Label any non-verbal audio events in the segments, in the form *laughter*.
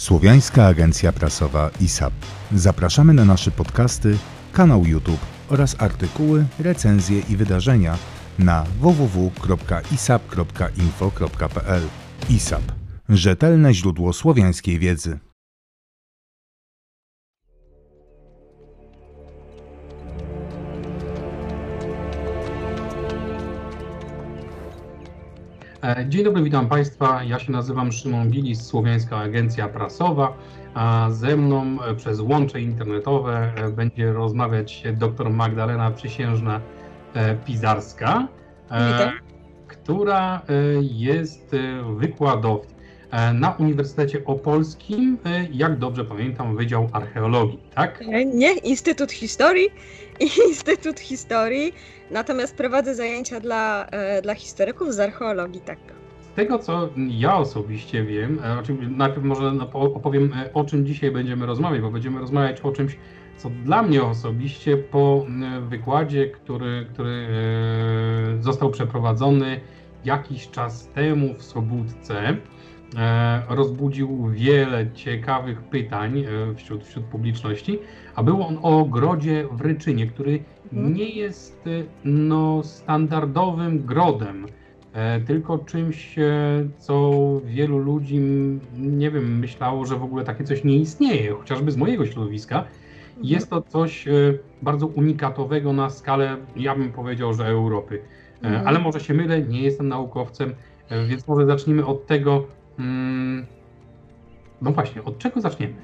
Słowiańska Agencja Prasowa ISAP. Zapraszamy na nasze podcasty, kanał YouTube oraz artykuły, recenzje i wydarzenia na www.isap.info.pl. ISAP. Rzetelne źródło słowiańskiej wiedzy. Dzień dobry, witam Państwa. Ja się nazywam Szymon Gilis, Słowiańska Agencja Prasowa, a ze mną e, przez łącze internetowe e, będzie rozmawiać dr Magdalena Przysiężna-Pizarska, która jest wykładowcą na Uniwersytecie Opolskim, jak dobrze pamiętam, Wydział Archeologii, tak? Nie, Instytut Historii i *laughs* Instytut Historii, natomiast prowadzę zajęcia dla, e, dla historyków z archeologii, tak. Z tego, co ja osobiście wiem, e, najpierw może po- opowiem, e, o czym dzisiaj będziemy rozmawiać, bo będziemy rozmawiać o czymś, co dla mnie osobiście po wykładzie, który, który e, został przeprowadzony jakiś czas temu w Sobótce, e, rozbudził wiele ciekawych pytań e, wśród, wśród publiczności, a był on o ogrodzie w Ryczynie, który Mhm. nie jest e, no, standardowym grodem, e, tylko czymś, e, co wielu ludzi, nie wiem, myślało, że w ogóle takie coś nie istnieje, chociażby z mojego środowiska. Jest to coś e, bardzo unikatowego na skalę, ja bym powiedział, że Europy. E, Mhm. Ale może się mylę, nie jestem naukowcem, e, więc może zacznijmy od tego. Mm, No właśnie, od czego zaczniemy?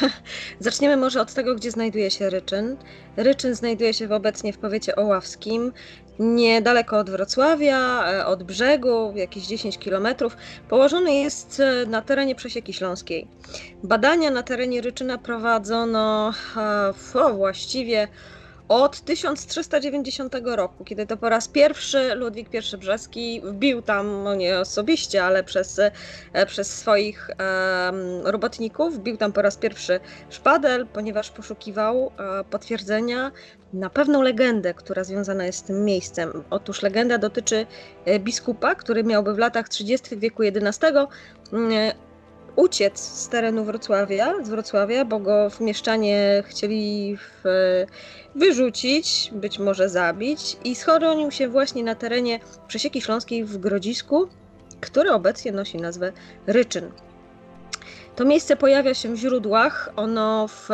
*laughs* Zaczniemy może od tego, gdzie znajduje się Ryczyn. Ryczyn znajduje się obecnie w powiecie oławskim, niedaleko od Wrocławia, e, od brzegu, jakieś 10 kilometrów. Położony jest e, na terenie Przesieki Śląskiej. Badania na terenie Ryczyna prowadzono e, o, właściwie od 1390 roku, kiedy to po raz pierwszy Ludwik I Brzeski wbił tam, no nie osobiście, ale przez, e, przez swoich robotników, wbił tam po raz pierwszy szpadel, ponieważ poszukiwał e, potwierdzenia na pewną legendę, która związana jest z tym miejscem. Otóż legenda dotyczy e, biskupa, który miałby w latach 30. wieku XI uciec z terenu Wrocławia, z Wrocławia, bo go mieszczanie chcieli w, wyrzucić, być może zabić i schronił się właśnie na terenie Przesieki Śląskiej w Grodzisku, które obecnie nosi nazwę Ryczyn. To miejsce pojawia się w źródłach, ono w,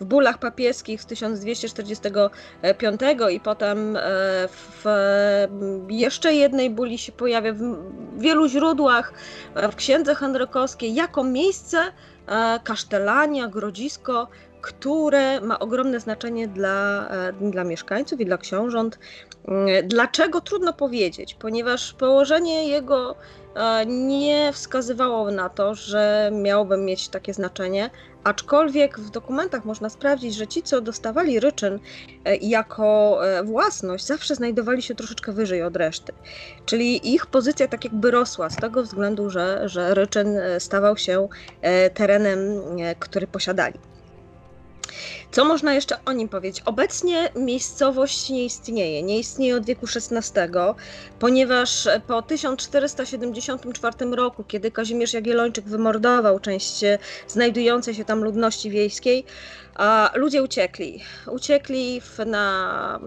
w bólach papieskich z 1245 i potem e, w jeszcze jednej buli się pojawia w wielu źródłach, e, w księdze handrykowskiej, jako miejsce e, kasztelania, grodzisko, które ma ogromne znaczenie dla, dla mieszkańców i dla książąt. Mm, Dlaczego trudno powiedzieć, ponieważ położenie jego nie wskazywało na to, że miałoby mieć takie znaczenie, aczkolwiek w dokumentach można sprawdzić, że ci, co dostawali ryczyn e, jako e, własność, zawsze znajdowali się troszeczkę wyżej od reszty. Czyli ich pozycja tak jakby rosła z tego względu, że, że ryczyn e, stawał się e, terenem, e, który posiadali. Co można jeszcze o nim powiedzieć? Obecnie miejscowość nie istnieje. Nie istnieje od wieku XVI, ponieważ po 1474 roku, kiedy Kazimierz Jagiellończyk wymordował część e, znajdującej się tam ludności wiejskiej, a ludzie uciekli. Uciekli w, na,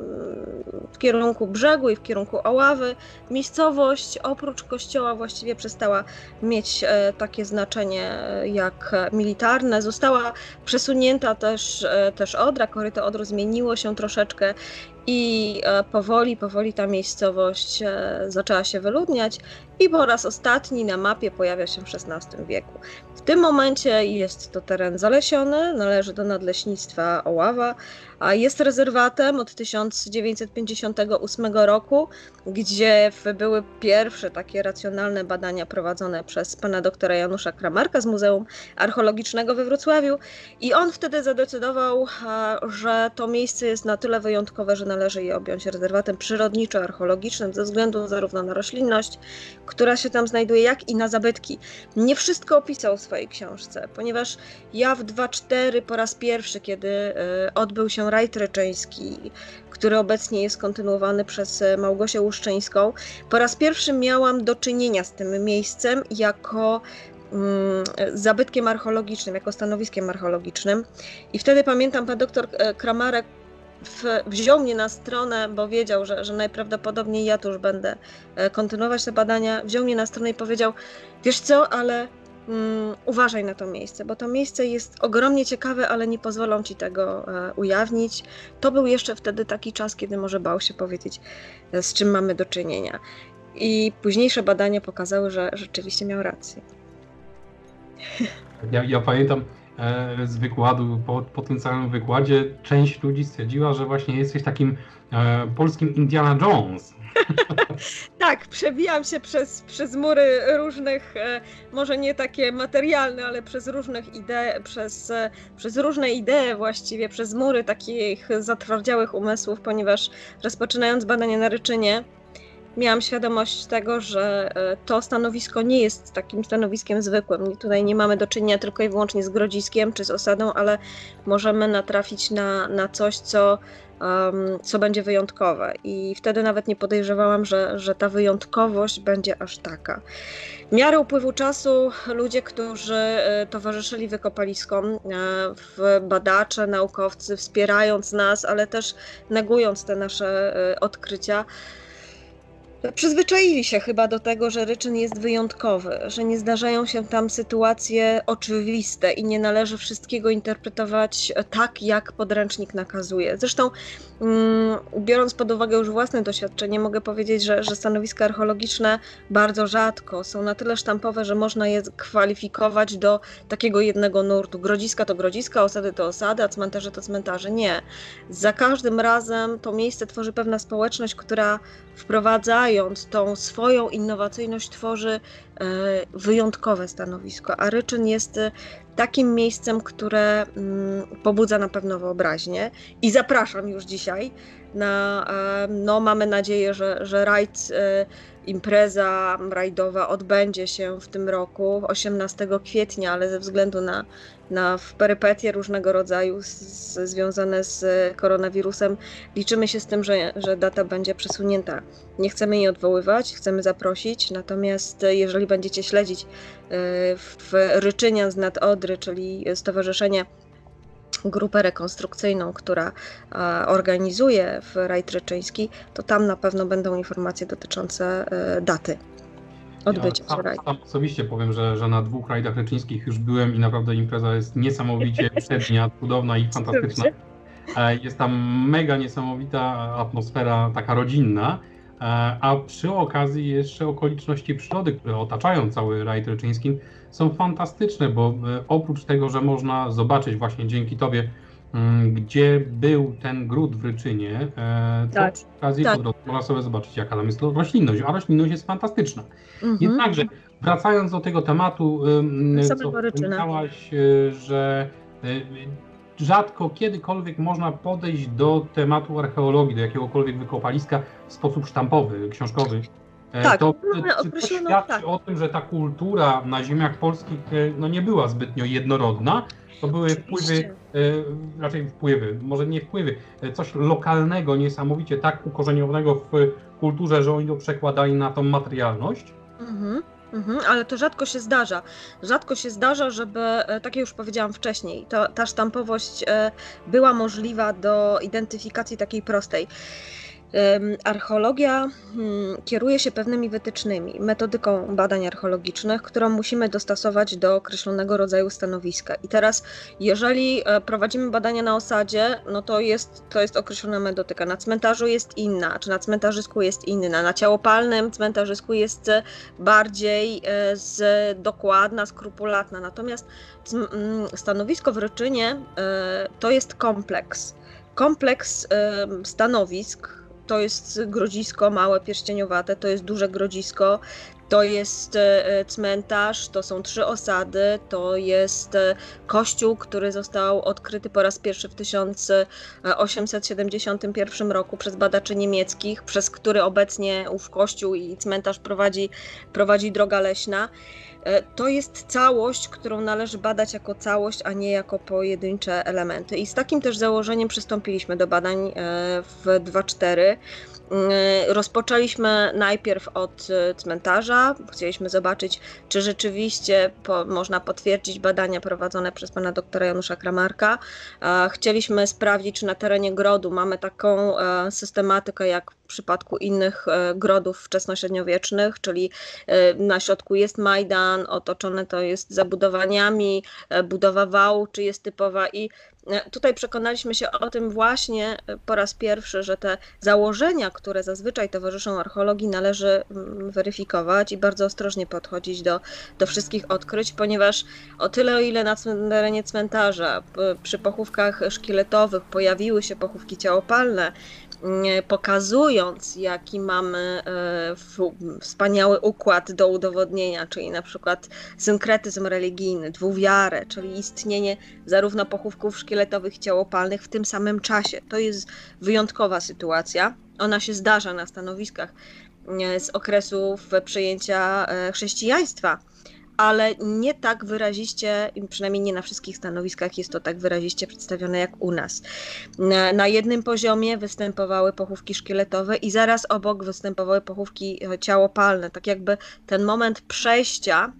w kierunku brzegu i w kierunku Oławy. Miejscowość oprócz kościoła właściwie przestała mieć e, takie znaczenie e, jak militarne. Została przesunięta też, e, też Odra, koryto Odry zmieniło się troszeczkę i e, powoli, powoli ta miejscowość e, zaczęła się wyludniać i po raz ostatni na mapie pojawia się w XVI wieku. W tym momencie jest to teren zalesiony, należy do Nadleśnictwa Oława, jest rezerwatem od 1958 roku, gdzie były pierwsze takie racjonalne badania prowadzone przez pana doktora Janusza Kramarka z Muzeum Archeologicznego we Wrocławiu i on wtedy zadecydował, że to miejsce jest na tyle wyjątkowe, że należy je objąć rezerwatem przyrodniczo-archeologicznym ze względu zarówno na roślinność, która się tam znajduje, jak i na zabytki. Nie wszystko opisał w swojej książce, ponieważ ja w 2.4 po raz pierwszy, kiedy e, odbył się rajd ryczyński, który obecnie jest kontynuowany przez e, Małgosię Łuszczyńską, po raz pierwszy miałam do czynienia z tym miejscem jako zabytkiem archeologicznym, jako stanowiskiem archeologicznym. I wtedy pamiętam, pan doktor Kramarek w, wziął mnie na stronę, bo wiedział, że, że najprawdopodobniej ja tu już będę kontynuować te badania. Wziął mnie na stronę i powiedział: Wiesz co, ale um, uważaj na to miejsce, bo to miejsce jest ogromnie ciekawe, ale nie pozwolą ci tego e, ujawnić. To był jeszcze wtedy taki czas, kiedy może bał się powiedzieć, e, z czym mamy do czynienia. I późniejsze badania pokazały, że rzeczywiście miał rację. Ja, ja pamiętam e, z wykładu, po, po tym całym wykładzie, część ludzi stwierdziła, że właśnie jesteś takim e, polskim Indiana Jones. *laughs* tak, przebijam się przez, przez mury różnych, e, może nie takie materialne, ale przez różnych idee, przez, e, przez różne idee właściwie, przez mury takich zatwardziałych umysłów, ponieważ rozpoczynając badania na Ryczynie, miałam świadomość tego, że e, to stanowisko nie jest takim stanowiskiem zwykłym. Tutaj nie mamy do czynienia tylko i wyłącznie z grodziskiem czy z osadą, ale możemy natrafić na, na coś, co um, co będzie wyjątkowe. I wtedy nawet nie podejrzewałam, że, że ta wyjątkowość będzie aż taka. W miarę upływu czasu ludzie, którzy e, towarzyszyli wykopaliskom, e, badacze, naukowcy, wspierając nas, ale też negując te nasze odkrycia, Przyzwyczaili się chyba do tego, że Ryczyn jest wyjątkowy, że nie zdarzają się tam sytuacje oczywiste i nie należy wszystkiego interpretować tak, jak podręcznik nakazuje. Zresztą, mm, biorąc pod uwagę już własne doświadczenie, mogę powiedzieć, że, że stanowiska archeologiczne bardzo rzadko są na tyle sztampowe, że można je kwalifikować do takiego jednego nurtu. Grodziska to grodziska, osady to osady, a cmentarze to cmentarze. Nie. Za każdym razem to miejsce tworzy pewna społeczność, która wprowadzając tą swoją innowacyjność, tworzy e, wyjątkowe stanowisko. A Ryczyn jest e, takim miejscem, które mm, pobudza na pewno wyobraźnię. I zapraszam już dzisiaj na, e, no mamy nadzieję, że, że rajd, impreza rajdowa odbędzie się w tym roku 18 kwietnia, ale ze względu na na perypetie różnego rodzaju z, z, związane z koronawirusem. Liczymy się z tym, że, że data będzie przesunięta. Nie chcemy jej odwoływać, chcemy zaprosić, natomiast jeżeli będziecie śledzić e, w Ryczynian z nad Odry, czyli Stowarzyszenie grupę rekonstrukcyjną, która organizuje w Rajd Ryczyński, to tam na pewno będą informacje dotyczące e, daty odbycia ja, sam, sam osobiście powiem, że, że na dwóch rajdach leczyńskich już byłem i naprawdę impreza jest niesamowicie *laughs* przednia, cudowna i fantastyczna. E, jest tam mega niesamowita atmosfera, taka rodzinna. E, a przy okazji jeszcze okoliczności przyrody, które otaczają cały rajd leczyński są fantastyczne, bo e, oprócz tego, że można zobaczyć właśnie dzięki Tobie Mm, gdzie był ten gród w Ryczynie, e, to tak, przy okazji tak. można sobie zobaczyć, jaka tam jest roślinność, a roślinność jest fantastyczna. Mhm. Jednakże, wracając do tego tematu, co wspomniałaś, e, że rzadko kiedykolwiek można podejść do tematu archeologii, do jakiegokolwiek wykopaliska w sposób sztampowy, książkowy. Tak, to, to świadczy tak. o tym, że ta kultura na ziemiach polskich no, nie była zbytnio jednorodna, to były wpływy, e, raczej wpływy, może nie wpływy, e, coś lokalnego, niesamowicie tak ukorzeniowanego w kulturze, że oni to przekładali na tą materialność. Mhm. Mhm, ale to rzadko się zdarza. Rzadko się zdarza, żeby, e, tak jak już powiedziałam wcześniej, to, ta sztampowość była możliwa do identyfikacji takiej prostej. Archeologia hmm, kieruje się pewnymi wytycznymi, metodyką badań archeologicznych, którą musimy dostosować do określonego rodzaju stanowiska. I teraz, jeżeli e, prowadzimy badania na osadzie, no to jest, to jest określona metodyka. Na cmentarzu jest inna, czy na cmentarzysku jest inna. Na ciałopalnym cmentarzysku jest bardziej e, z, dokładna, skrupulatna. Natomiast stanowisko w Ryczynie e, to jest kompleks. Kompleks stanowisk, to jest grodzisko małe, pierścieniowate, to jest duże grodzisko, to jest e, cmentarz, to są trzy osady, to jest e, kościół, który został odkryty po raz pierwszy w 1871 roku przez badaczy niemieckich, przez który obecnie ów kościół i cmentarz prowadzi, prowadzi droga leśna. E, to jest całość, którą należy badać jako całość, a nie jako pojedyncze elementy. I z takim też założeniem przystąpiliśmy do badań w 2.4. Y, rozpoczęliśmy najpierw od y, cmentarza. Chcieliśmy zobaczyć, czy rzeczywiście po, można potwierdzić badania prowadzone przez pana doktora Janusza Kramarka. Chcieliśmy sprawdzić, czy na terenie grodu mamy taką e, systematykę jak w przypadku innych e, grodów wczesnośredniowiecznych, czyli e, na środku jest Majdan, otoczone to jest zabudowaniami, budowa wału, czy jest typowa i tutaj przekonaliśmy się o tym właśnie po raz pierwszy, że te założenia, które zazwyczaj towarzyszą archeologii, należy mm, weryfikować i bardzo ostrożnie podchodzić do, do wszystkich odkryć, ponieważ o tyle, o ile na terenie cmentarza przy pochówkach szkieletowych pojawiły się pochówki ciałopalne, pokazując, jaki mamy e, wspaniały układ do udowodnienia, czyli na przykład synkretyzm religijny, dwuwiarę, czyli istnienie zarówno pochówków szkieletowych i ciałopalnych w tym samym czasie. To jest wyjątkowa sytuacja. Ona się zdarza na stanowiskach z okresów przyjęcia e, chrześcijaństwa ale nie tak wyraziście, przynajmniej nie na wszystkich stanowiskach jest to tak wyraziście przedstawione jak u nas. Na, na jednym poziomie występowały pochówki szkieletowe i zaraz obok występowały pochówki e, ciałopalne, tak jakby ten moment przejścia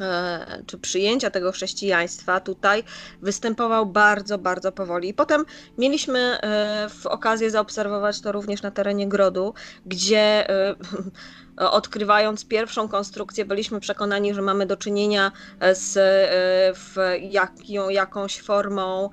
e, czy przyjęcia tego chrześcijaństwa tutaj występował bardzo, bardzo powoli. I potem mieliśmy e, w okazję zaobserwować to również na terenie Grodu, gdzie odkrywając pierwszą konstrukcję, byliśmy przekonani, że mamy do czynienia z e, jakąś formą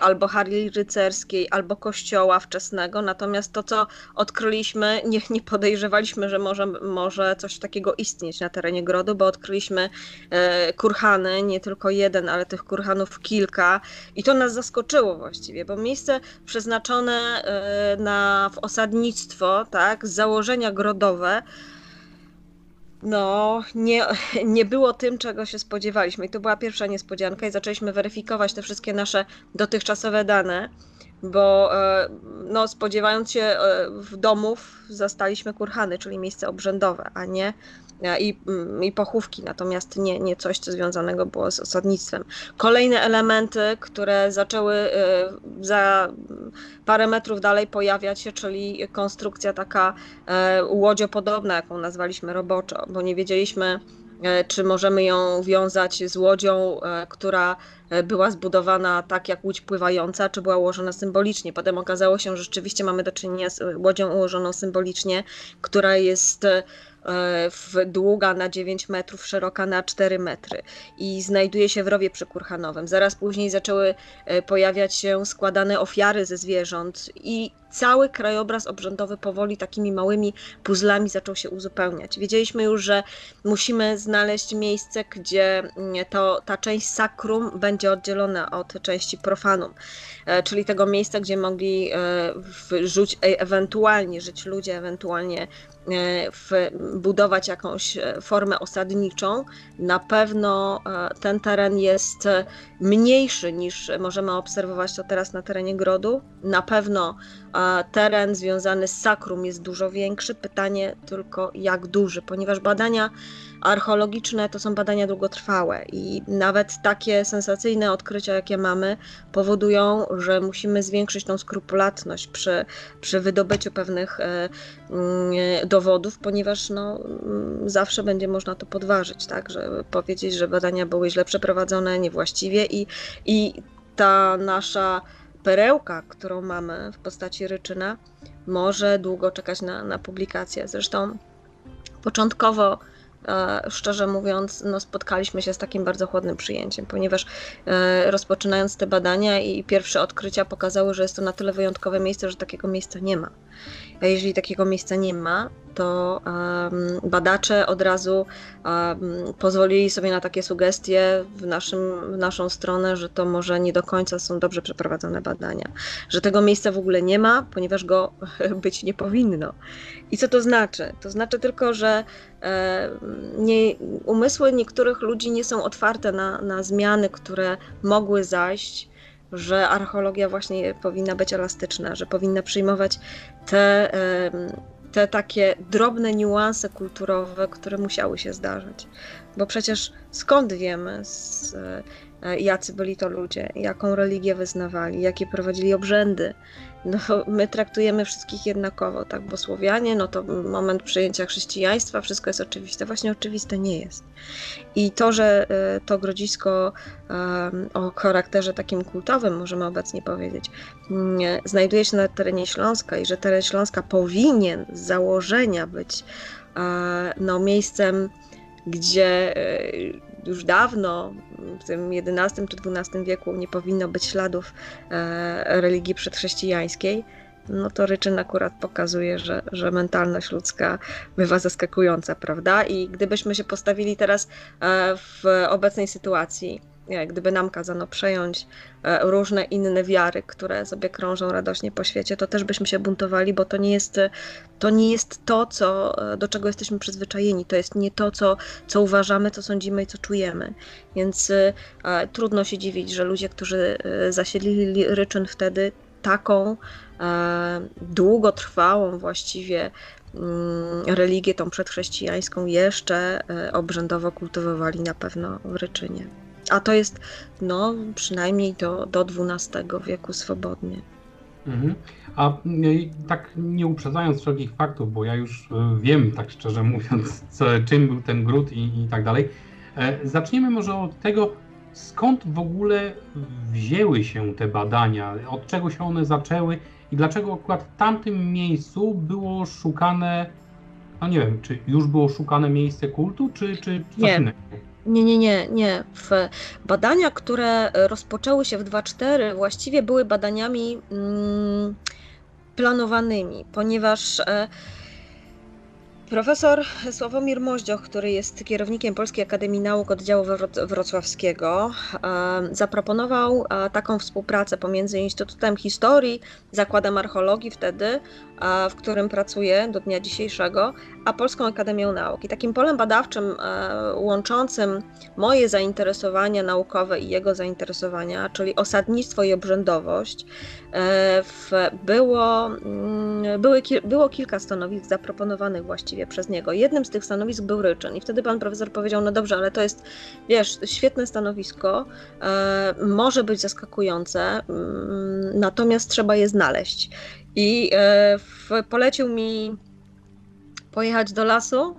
albo Harley rycerskiej, albo kościoła wczesnego. Natomiast to, co odkryliśmy, nie, nie podejrzewaliśmy, że może, może coś takiego istnieć na terenie grodu, bo odkryliśmy e, kurhany, nie tylko jeden, ale tych kurhanów kilka. I to nas zaskoczyło właściwie, bo miejsce przeznaczone e, na w osadnictwo, tak, założenia grodowe, no, nie, nie było tym, czego się spodziewaliśmy. I to była pierwsza niespodzianka, i zaczęliśmy weryfikować te wszystkie nasze dotychczasowe dane, bo e, no, spodziewając się e, w domów, zastaliśmy kurhany, czyli miejsce obrzędowe, a nie i, mm, i pochówki, natomiast nie, nie coś, co związanego było z osadnictwem. Kolejne elementy, które zaczęły e, za parę metrów dalej pojawiać się, czyli konstrukcja taka e, łodziopodobna, jaką nazwaliśmy roboczo, bo nie wiedzieliśmy, czy możemy ją wiązać z łodzią, która była zbudowana tak jak łódź pływająca, czy była ułożona symbolicznie. Potem okazało się, że rzeczywiście mamy do czynienia z łodzią ułożoną symbolicznie, która jest E, długa na 9 metrów, szeroka na 4 metry i znajduje się w rowie przykurhanowym. Zaraz później zaczęły e, pojawiać się składane ofiary ze zwierząt i cały krajobraz obrzędowy powoli takimi małymi puzzlami zaczął się uzupełniać. Wiedzieliśmy już, że musimy znaleźć miejsce, gdzie mm, to, ta część sakrum będzie oddzielona od części profanum, e, czyli tego miejsca, gdzie mogli żyć, ewentualnie żyć ludzie, ewentualnie budować jakąś e, formę osadniczą, na pewno e, ten teren jest e, mniejszy niż możemy obserwować to teraz na terenie grodu. Na pewno teren związany z sakrum jest dużo większy. Pytanie tylko jak duży, ponieważ badania archeologiczne to są badania długotrwałe i nawet takie sensacyjne odkrycia, jakie mamy, powodują, że musimy zwiększyć tą skrupulatność przy, przy wydobyciu pewnych e, mm, dowodów, ponieważ no, mm, zawsze będzie można to podważyć, tak, że powiedzieć, że badania były źle przeprowadzone, niewłaściwie i, i ta nasza perełka, którą mamy w postaci ryczyna, może długo czekać na, na publikację. Zresztą początkowo E, szczerze mówiąc, no, spotkaliśmy się z takim bardzo chłodnym przyjęciem, ponieważ e, rozpoczynając te badania i pierwsze odkrycia pokazały, że jest to na tyle wyjątkowe miejsce, że takiego miejsca nie ma. A jeżeli takiego miejsca nie ma, to um, badacze od razu um, pozwolili sobie na takie sugestie w, naszym, w naszą stronę, że to może nie do końca są dobrze przeprowadzone badania, że tego miejsca w ogóle nie ma, ponieważ go *laughs* być nie powinno. I co to znaczy? To znaczy tylko, że e, nie, umysły niektórych ludzi nie są otwarte na, na zmiany, które mogły zajść że archeologia właśnie powinna być elastyczna, że powinna przyjmować te te takie drobne niuanse kulturowe, które musiały się zdarzyć. Bo przecież skąd wiemy, z, e, jacy byli to ludzie, jaką religię wyznawali, jakie prowadzili obrzędy, no, my traktujemy wszystkich jednakowo, tak? Bo Słowianie, no to moment przyjęcia chrześcijaństwa, wszystko jest oczywiste. Właśnie oczywiste nie jest. I to, że e, to grodzisko o charakterze takim kultowym, możemy obecnie powiedzieć, znajduje się na terenie Śląska i że teren Śląska powinien z założenia być no, miejscem, gdzie e, już dawno, w tym XI czy XII wieku, nie powinno być śladów e, religii przedchrześcijańskiej, no to Ryczyn akurat pokazuje, że, że mentalność ludzka bywa zaskakująca, prawda? I gdybyśmy się postawili teraz e, w obecnej sytuacji, gdyby nam kazano przejąć e, różne inne wiary, które sobie krążą radośnie po świecie, to też byśmy się buntowali, bo to nie jest to, nie jest to co, e, do czego jesteśmy przyzwyczajeni. To jest nie to, co, co uważamy, co sądzimy i co czujemy. Więc e, trudno się dziwić, że ludzie, którzy zasiedlili Ryczyn wtedy, taką e, długotrwałą właściwie mm, religię, tą przedchrześcijańską, jeszcze obrzędowo kultywowali na pewno w Ryczynie. A to jest no, przynajmniej do, do XII wieku swobodnie. Mhm. A tak nie uprzedzając wszelkich faktów, bo ja już e, wiem, tak szczerze mówiąc, co, czym był ten gród i, i tak dalej. E, zacznijmy może od tego, skąd w ogóle wzięły się te badania, od czego się one zaczęły i dlaczego akurat w tamtym miejscu było szukane, no nie wiem, czy już było szukane miejsce kultu, czy, czy coś nie. innego? Nie, nie, nie, nie. W badania, które rozpoczęły się w 2.4, właściwie były badaniami mm, planowanymi, ponieważ e, Profesor Sławomir Moździoch, który jest kierownikiem Polskiej Akademii Nauk Oddziału Wrocławskiego, zaproponował taką współpracę pomiędzy Instytutem Historii, Zakładem Archeologii wtedy, w którym pracuję do dnia dzisiejszego, a Polską Akademią Nauk. I takim polem badawczym łączącym moje zainteresowania naukowe i jego zainteresowania, czyli osadnictwo i obrzędowość, było, mm, były, było kilka stanowisk zaproponowanych właściwie właściwie przez niego. Jednym z tych stanowisk był Ryczyn i wtedy pan profesor powiedział, no dobrze, ale to jest, wiesz, świetne stanowisko, e, może być zaskakujące, mm, natomiast trzeba je znaleźć. I e, w, polecił mi pojechać do lasu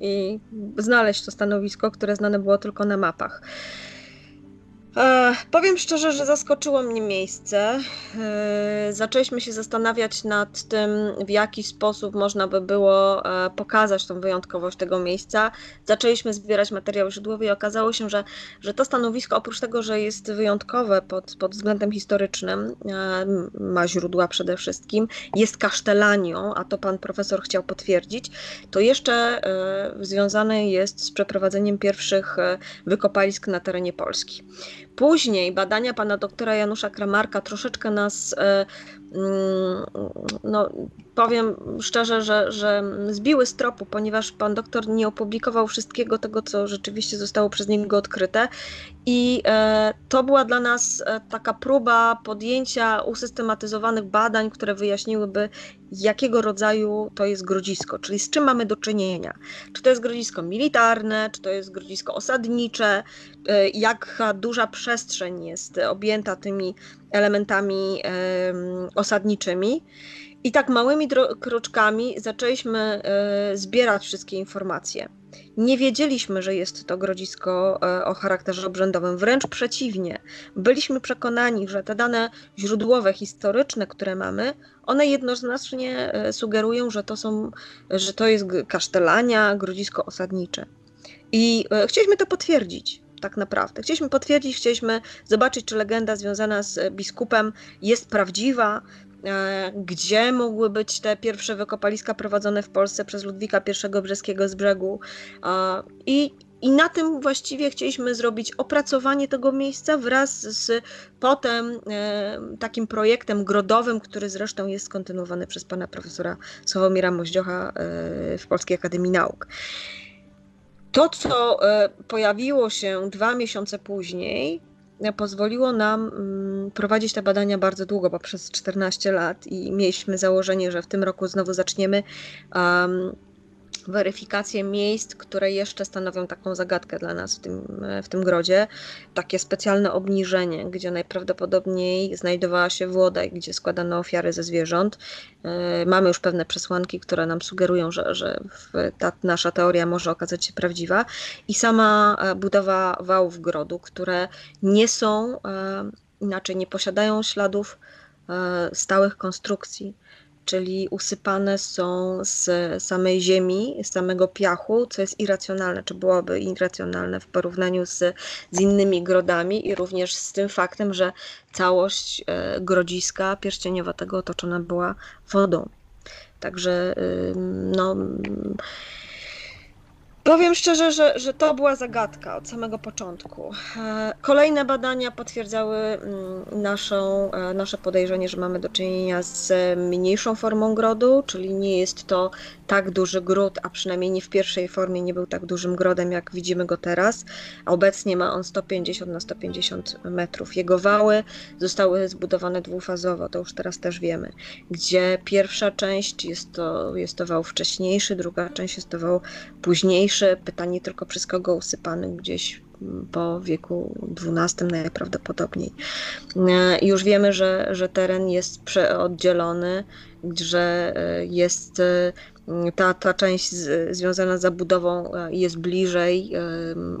i znaleźć to stanowisko, które znane było tylko na mapach. Powiem szczerze, że zaskoczyło mnie miejsce. Zaczęliśmy się zastanawiać nad tym, w jaki sposób można by było e, pokazać tą wyjątkowość tego miejsca. Zaczęliśmy zbierać materiały źródłowe i okazało się, że, że to stanowisko, oprócz tego, że jest wyjątkowe pod, pod względem historycznym, e, ma źródła przede wszystkim, jest kasztelanią, a to pan profesor chciał potwierdzić, to jeszcze e, związane jest z przeprowadzeniem pierwszych wykopalisk na terenie Polski. Później badania pana doktora Janusza Kramarka troszeczkę nas e, no, powiem szczerze, że, że zbiły z tropu, ponieważ pan doktor nie opublikował wszystkiego tego, co rzeczywiście zostało przez niego odkryte. I e, to była dla nas e, taka próba podjęcia usystematyzowanych badań, które wyjaśniłyby, jakiego rodzaju to jest grodzisko, czyli z czym mamy do czynienia. Czy to jest grodzisko militarne, czy to jest grodzisko osadnicze, e, jak duża przestrzeń jest objęta tymi elementami osadniczymi. I tak małymi kroczkami zaczęliśmy e, zbierać wszystkie informacje. Nie wiedzieliśmy, że jest to grodzisko e, o charakterze obrzędowym, wręcz przeciwnie. Byliśmy przekonani, że te dane źródłowe, historyczne, które mamy, one jednoznacznie e, sugerują, że to, są, że to jest kasztelania, grodzisko osadnicze. I chcieliśmy to potwierdzić tak naprawdę. Chcieliśmy potwierdzić, chcieliśmy zobaczyć, czy legenda związana z biskupem jest prawdziwa, E, gdzie mogły być te pierwsze wykopaliska prowadzone w Polsce przez Ludwika I Brzeskiego z brzegu. I, i na tym właściwie chcieliśmy zrobić opracowanie tego miejsca wraz z potem e, takim projektem grodowym, który zresztą jest kontynuowany przez pana profesora Sławomira Moździocha e, w Polskiej Akademii Nauk. To, co pojawiło się dwa miesiące później, pozwoliło nam mm, prowadzić te badania bardzo długo, bo przez 14 lat i mieliśmy założenie, że w tym roku znowu zaczniemy weryfikację miejsc, które jeszcze stanowią taką zagadkę dla nas w tym, w tym grodzie. Takie specjalne obniżenie, gdzie najprawdopodobniej znajdowała się woda i gdzie składano ofiary ze zwierząt. E, mamy już pewne przesłanki, które nam sugerują, że, że ta nasza teoria może okazać się prawdziwa. I sama e, budowa wałów grodu, które nie są, e, inaczej nie posiadają śladów stałych konstrukcji czyli usypane są z samej ziemi, z samego piachu, co jest irracjonalne, czy byłoby irracjonalne w porównaniu z, z innymi grodami i również z tym faktem, że całość e, grodziska pierścieniowatego otoczona była wodą. Także no Powiem szczerze, że, że to była zagadka od samego początku. E, kolejne badania potwierdzały mm, naszą, e, nasze podejrzenie, że mamy do czynienia z mniejszą formą grodu, czyli nie jest to tak duży gród, a przynajmniej nie w pierwszej formie nie był tak dużym grodem, jak widzimy go teraz. Obecnie ma on 150 na 150 metrów. Jego wały zostały zbudowane dwufazowo, to już teraz też wiemy, gdzie pierwsza część jest to, jest to wał wcześniejszy, druga część jest to wał późniejszy. Pytanie tylko przez kogo usypany gdzieś po wieku XII najprawdopodobniej. E, już wiemy, że, że teren jest oddzielony, że e, jest e, ta, ta część z, związana z zabudową jest bliżej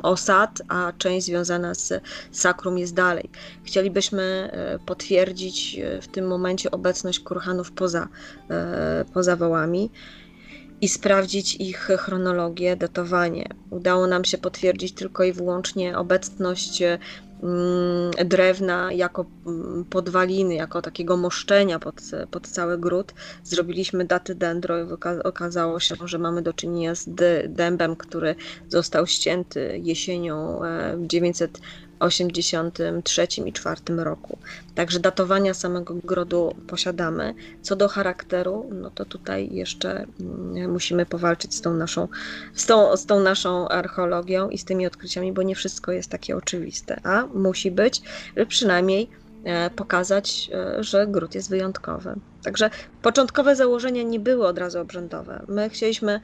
osad, a część związana z sakrum jest dalej. Chcielibyśmy potwierdzić w tym momencie obecność kurhanów poza, poza wałami i sprawdzić ich chronologię, datowanie. Udało nam się potwierdzić tylko i wyłącznie obecność mm, drewna jako mm, podwaliny, jako takiego moszczenia pod, pod cały gród. Zrobiliśmy daty dendro i okazało się, że mamy do czynienia z dębem, który został ścięty jesienią e, w 900 83 i 4 roku. Także datowania samego grodu posiadamy. Co do charakteru, no to tutaj jeszcze mm, musimy powalczyć z tą naszą, z tą, z tą naszą archeologią i z tymi odkryciami, bo nie wszystko jest takie oczywiste, a musi być, przynajmniej e, pokazać, e, że gród jest wyjątkowy. Także początkowe założenia nie były od razu obrzędowe. My chcieliśmy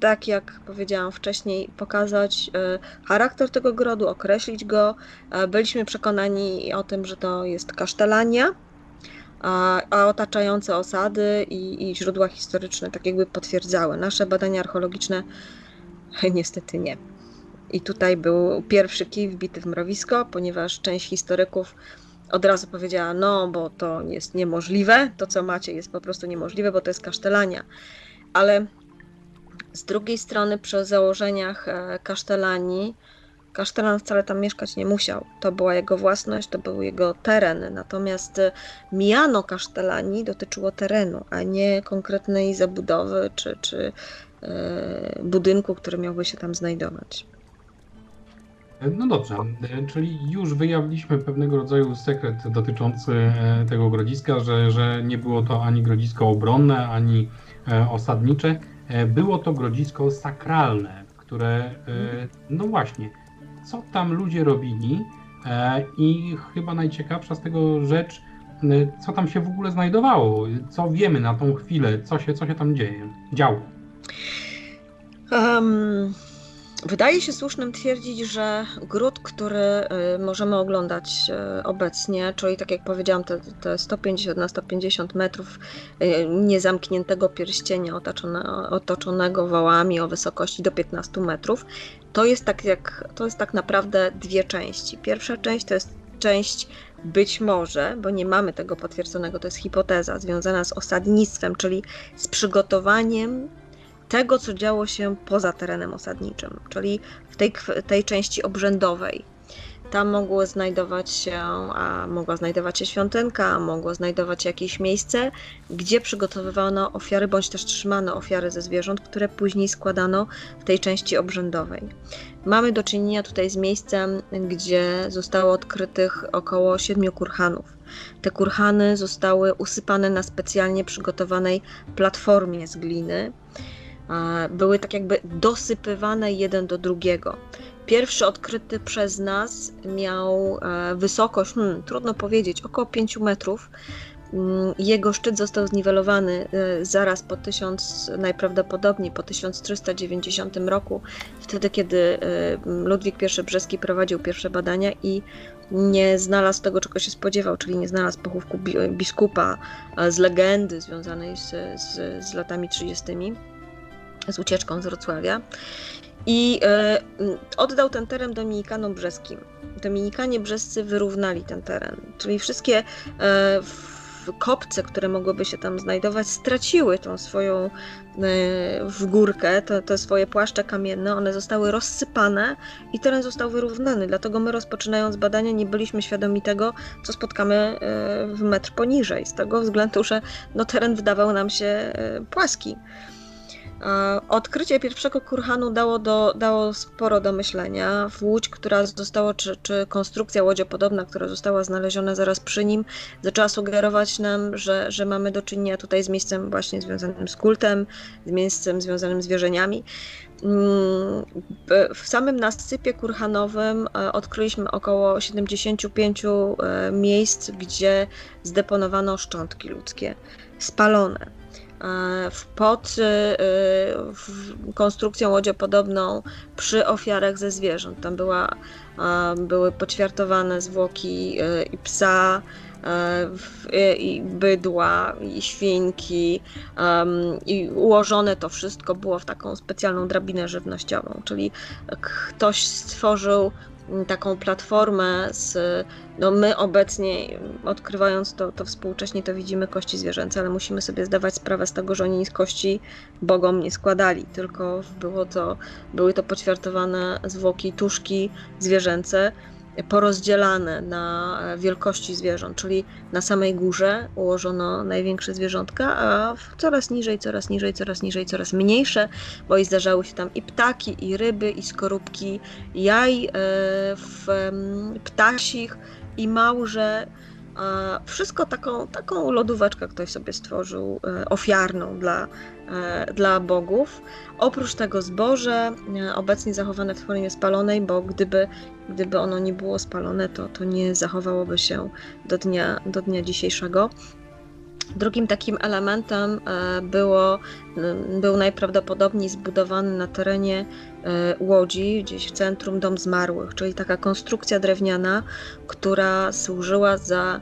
tak jak powiedziałam wcześniej, pokazać e, charakter tego grodu, określić go. E, byliśmy przekonani o tym, że to jest kasztelania, a, otaczające osady i, i źródła historyczne tak jakby potwierdzały. Nasze badania archeologiczne *laughs* niestety nie. I tutaj był pierwszy kij wbity w mrowisko, ponieważ część historyków od razu powiedziała, no bo to jest niemożliwe, to co macie jest po prostu niemożliwe, bo to jest kasztelania. Ale z drugiej strony, przy założeniach e, kasztelanii, kasztelan wcale tam mieszkać nie musiał. To była jego własność, to był jego teren. Natomiast e, miano kasztelanii dotyczyło terenu, a nie konkretnej zabudowy czy, czy e, budynku, który miałby się tam znajdować. No dobrze, czyli już wyjawiliśmy pewnego rodzaju sekret dotyczący tego grodziska, że, że nie było to ani grodzisko obronne, ani osadnicze. E, było to grodzisko sakralne, które, e, no właśnie, co tam ludzie robili e, i chyba najciekawsza z tego rzecz, co tam się w ogóle znajdowało, co wiemy na tą chwilę, co się, co się tam dzieje, działo. Um, Wydaje się słusznym twierdzić, że gród, który y, możemy oglądać y, obecnie, czyli tak jak powiedziałam, te, te 150 na 150 metrów y, niezamkniętego pierścienia otoczone, otoczonego wałami o wysokości do 15 metrów, to jest, tak jak, to jest tak naprawdę dwie części. Pierwsza część to jest część być może, bo nie mamy tego potwierdzonego, to jest hipoteza związana z osadnictwem, czyli z przygotowaniem tego, co działo się poza terenem osadniczym, czyli w tej, tej części obrzędowej. Tam mogło znajdować się, a mogła znajdować się świątynka, mogło znajdować się jakieś miejsce, gdzie przygotowywano ofiary, bądź też trzymano ofiary ze zwierząt, które później składano w tej części obrzędowej. Mamy do czynienia tutaj z miejscem, gdzie zostało odkrytych około siedmiu kurhanów. Te kurhany zostały usypane na specjalnie przygotowanej platformie z gliny były tak jakby dosypywane jeden do drugiego. Pierwszy odkryty przez nas miał wysokość, hmm, trudno powiedzieć, około 5 metrów. Mm, jego szczyt został zniwelowany e, zaraz po 1000, najprawdopodobniej po 1390 roku, wtedy kiedy e, Ludwik I Brzeski prowadził pierwsze badania i nie znalazł tego, czego się spodziewał, czyli nie znalazł pochówku biskupa z legendy związanej z, z, z latami 30., z ucieczką z Wrocławia. I e, oddał ten teren Dominikanom Brzeskim. Dominikanie Brzescy wyrównali ten teren, czyli wszystkie e, kopce, które mogłyby się tam znajdować, straciły tą swoją e, w górkę, te, te swoje płaszcze kamienne, one zostały rozsypane i teren został wyrównany. Dlatego my rozpoczynając badania nie byliśmy świadomi tego, co spotkamy e, w metr poniżej, z tego względu, że no, teren wydawał nam się e, płaski. Odkrycie pierwszego kurhanu dało, do, dało sporo do myślenia. Łódź, która została, czy, czy konstrukcja łodziopodobna, która została znaleziona zaraz przy nim, zaczęła sugerować nam, że, że mamy do czynienia tutaj z miejscem właśnie związanym z kultem, z miejscem związanym z wierzeniami. Mm, w samym nasypie kurhanowym e, odkryliśmy około 75 e, miejsc, gdzie zdeponowano szczątki ludzkie, spalone pod y, y, konstrukcją łodziopodobną przy ofiarach ze zwierząt. Tam była, były poćwiartowane zwłoki i psa, i bydła, i świnki, i ułożone to wszystko było w taką specjalną drabinę żywnościową, czyli ktoś stworzył taką platformę z, no my obecnie odkrywając to, to współcześnie to widzimy kości zwierzęce, ale musimy sobie zdawać sprawę z tego, że oni z kości bogom nie składali, tylko było to, były to poćwiartowane zwłoki, tuszki zwierzęce, porozdzielane na wielkości zwierząt, czyli na samej górze ułożono największe zwierzątka, a coraz niżej, coraz niżej, coraz niżej, coraz mniejsze, bo i zdarzały się tam i ptaki, i ryby, i skorupki jaj e, w ptasich, i małże, wszystko taką, taką lodóweczkę ktoś sobie stworzył e, ofiarną dla, e, dla bogów. Oprócz tego zboże, e, obecnie zachowane w formie spalonej, bo gdyby, gdyby ono nie było spalone, to, to nie zachowałoby się do dnia, do dnia dzisiejszego. Drugim takim elementem było, był najprawdopodobniej zbudowany na terenie Łodzi, gdzieś w centrum Dom Zmarłych, czyli taka konstrukcja drewniana, która służyła za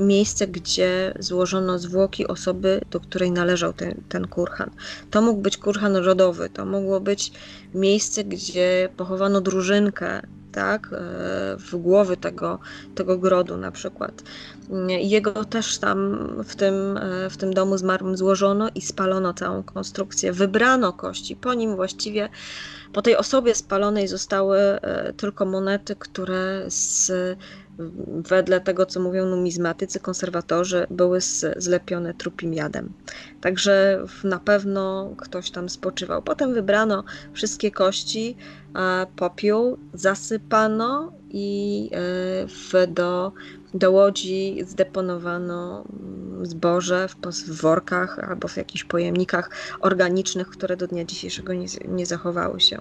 miejsce, gdzie złożono zwłoki osoby, do której należał ten, ten kurhan. To mógł być kurhan rodowy, to mogło być miejsce, gdzie pochowano drużynkę, tak, w głowy tego, tego grodu na przykład. Jego też tam w tym, w tym domu zmarłym złożono i spalono całą konstrukcję. Wybrano kości. Po nim właściwie, po tej osobie spalonej zostały e, tylko monety, które z, wedle tego, co mówią numizmatycy, konserwatorzy, były zlepione trupim jadem. Także na pewno ktoś tam spoczywał. Potem wybrano wszystkie kości, popiół, zasypano i e, w, do do łodzi zdeponowano mm, zboże w, w workach albo w jakichś pojemnikach organicznych, które do dnia dzisiejszego nie, nie zachowały się.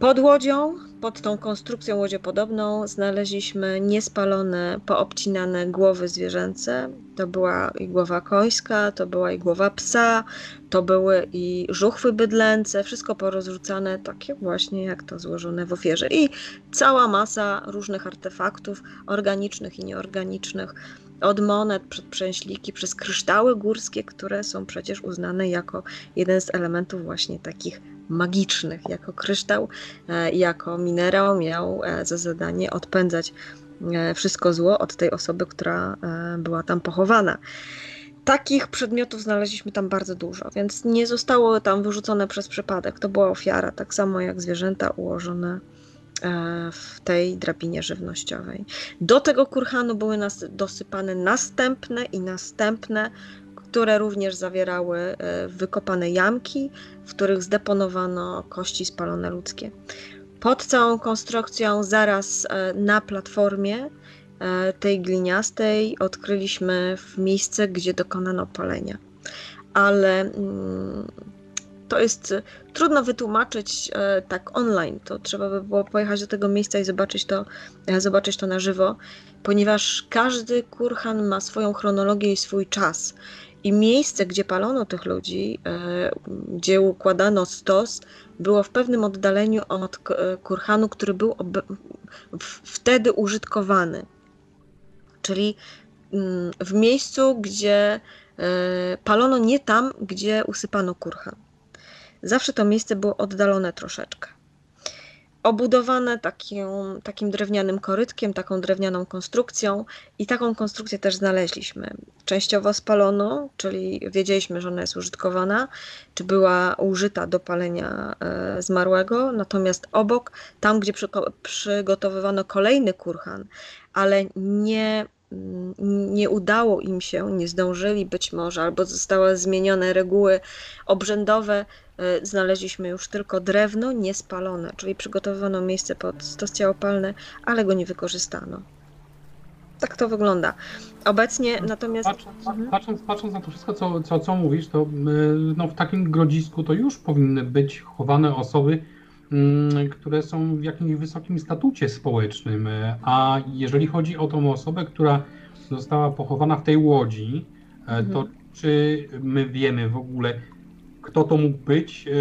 Pod łodzią, pod tą konstrukcją łodziopodobną, znaleźliśmy niespalone, poobcinane głowy zwierzęce. To była i głowa końska, to była i głowa psa, to były i żuchwy bydlęce, wszystko porozrzucane, takie właśnie jak to złożone w ofierze. I cała masa różnych artefaktów organicznych i nieorganicznych, od monet, przed przęśliki, przez kryształy górskie, które są przecież uznane jako jeden z elementów właśnie takich magicznych. Jako kryształ, e, jako minerał miał e, za zadanie odpędzać e, wszystko zło od tej osoby, która była tam pochowana. Takich przedmiotów znaleźliśmy tam bardzo dużo, więc nie zostało tam wyrzucone przez przypadek. To była ofiara, tak samo jak zwierzęta ułożone w tej drabinie żywnościowej. Do tego kurhanu były nas dosypane następne i następne które również zawierały wykopane jamki, w których zdeponowano kości spalone ludzkie. Pod całą konstrukcją, zaraz e, na platformie e, tej gliniastej, odkryliśmy miejsce, gdzie dokonano palenia. Ale mm, to jest trudno wytłumaczyć tak online. To trzeba by było pojechać do tego miejsca i zobaczyć to, zobaczyć to na żywo, ponieważ każdy kurhan ma swoją chronologię i swój czas. I miejsce, gdzie palono tych ludzi, gdzie układano stos, było w pewnym oddaleniu od kurhanu, który był wtedy użytkowany. Czyli mm, w miejscu, gdzie e, palono nie tam, gdzie usypano kurhan. Zawsze to miejsce było oddalone troszeczkę obudowane takim, takim drewnianym korytkiem, taką drewnianą konstrukcją i taką konstrukcję też znaleźliśmy. Częściowo spalono, czyli wiedzieliśmy, że ona jest użytkowana, czy była użyta do palenia e, zmarłego, natomiast obok, tam gdzie przygotowywano kolejny kurhan, ale nie nie udało im się, nie zdążyli być może, albo zostały zmienione reguły obrzędowe, e, znaleźliśmy już tylko drewno niespalone, czyli przygotowano miejsce pod stos ciałopalny, ale go nie wykorzystano. Tak to wygląda. Obecnie natomiast... Patrząc, mhm. patrząc, patrząc na to wszystko, co, co, co mówisz, to e, no, w takim grodzisku to już powinny być chowane osoby, które są w jakimś wysokim statucie społecznym. A jeżeli chodzi o tą osobę, która została pochowana w tej łodzi, e, to mhm. czy my wiemy w ogóle, kto to mógł być e,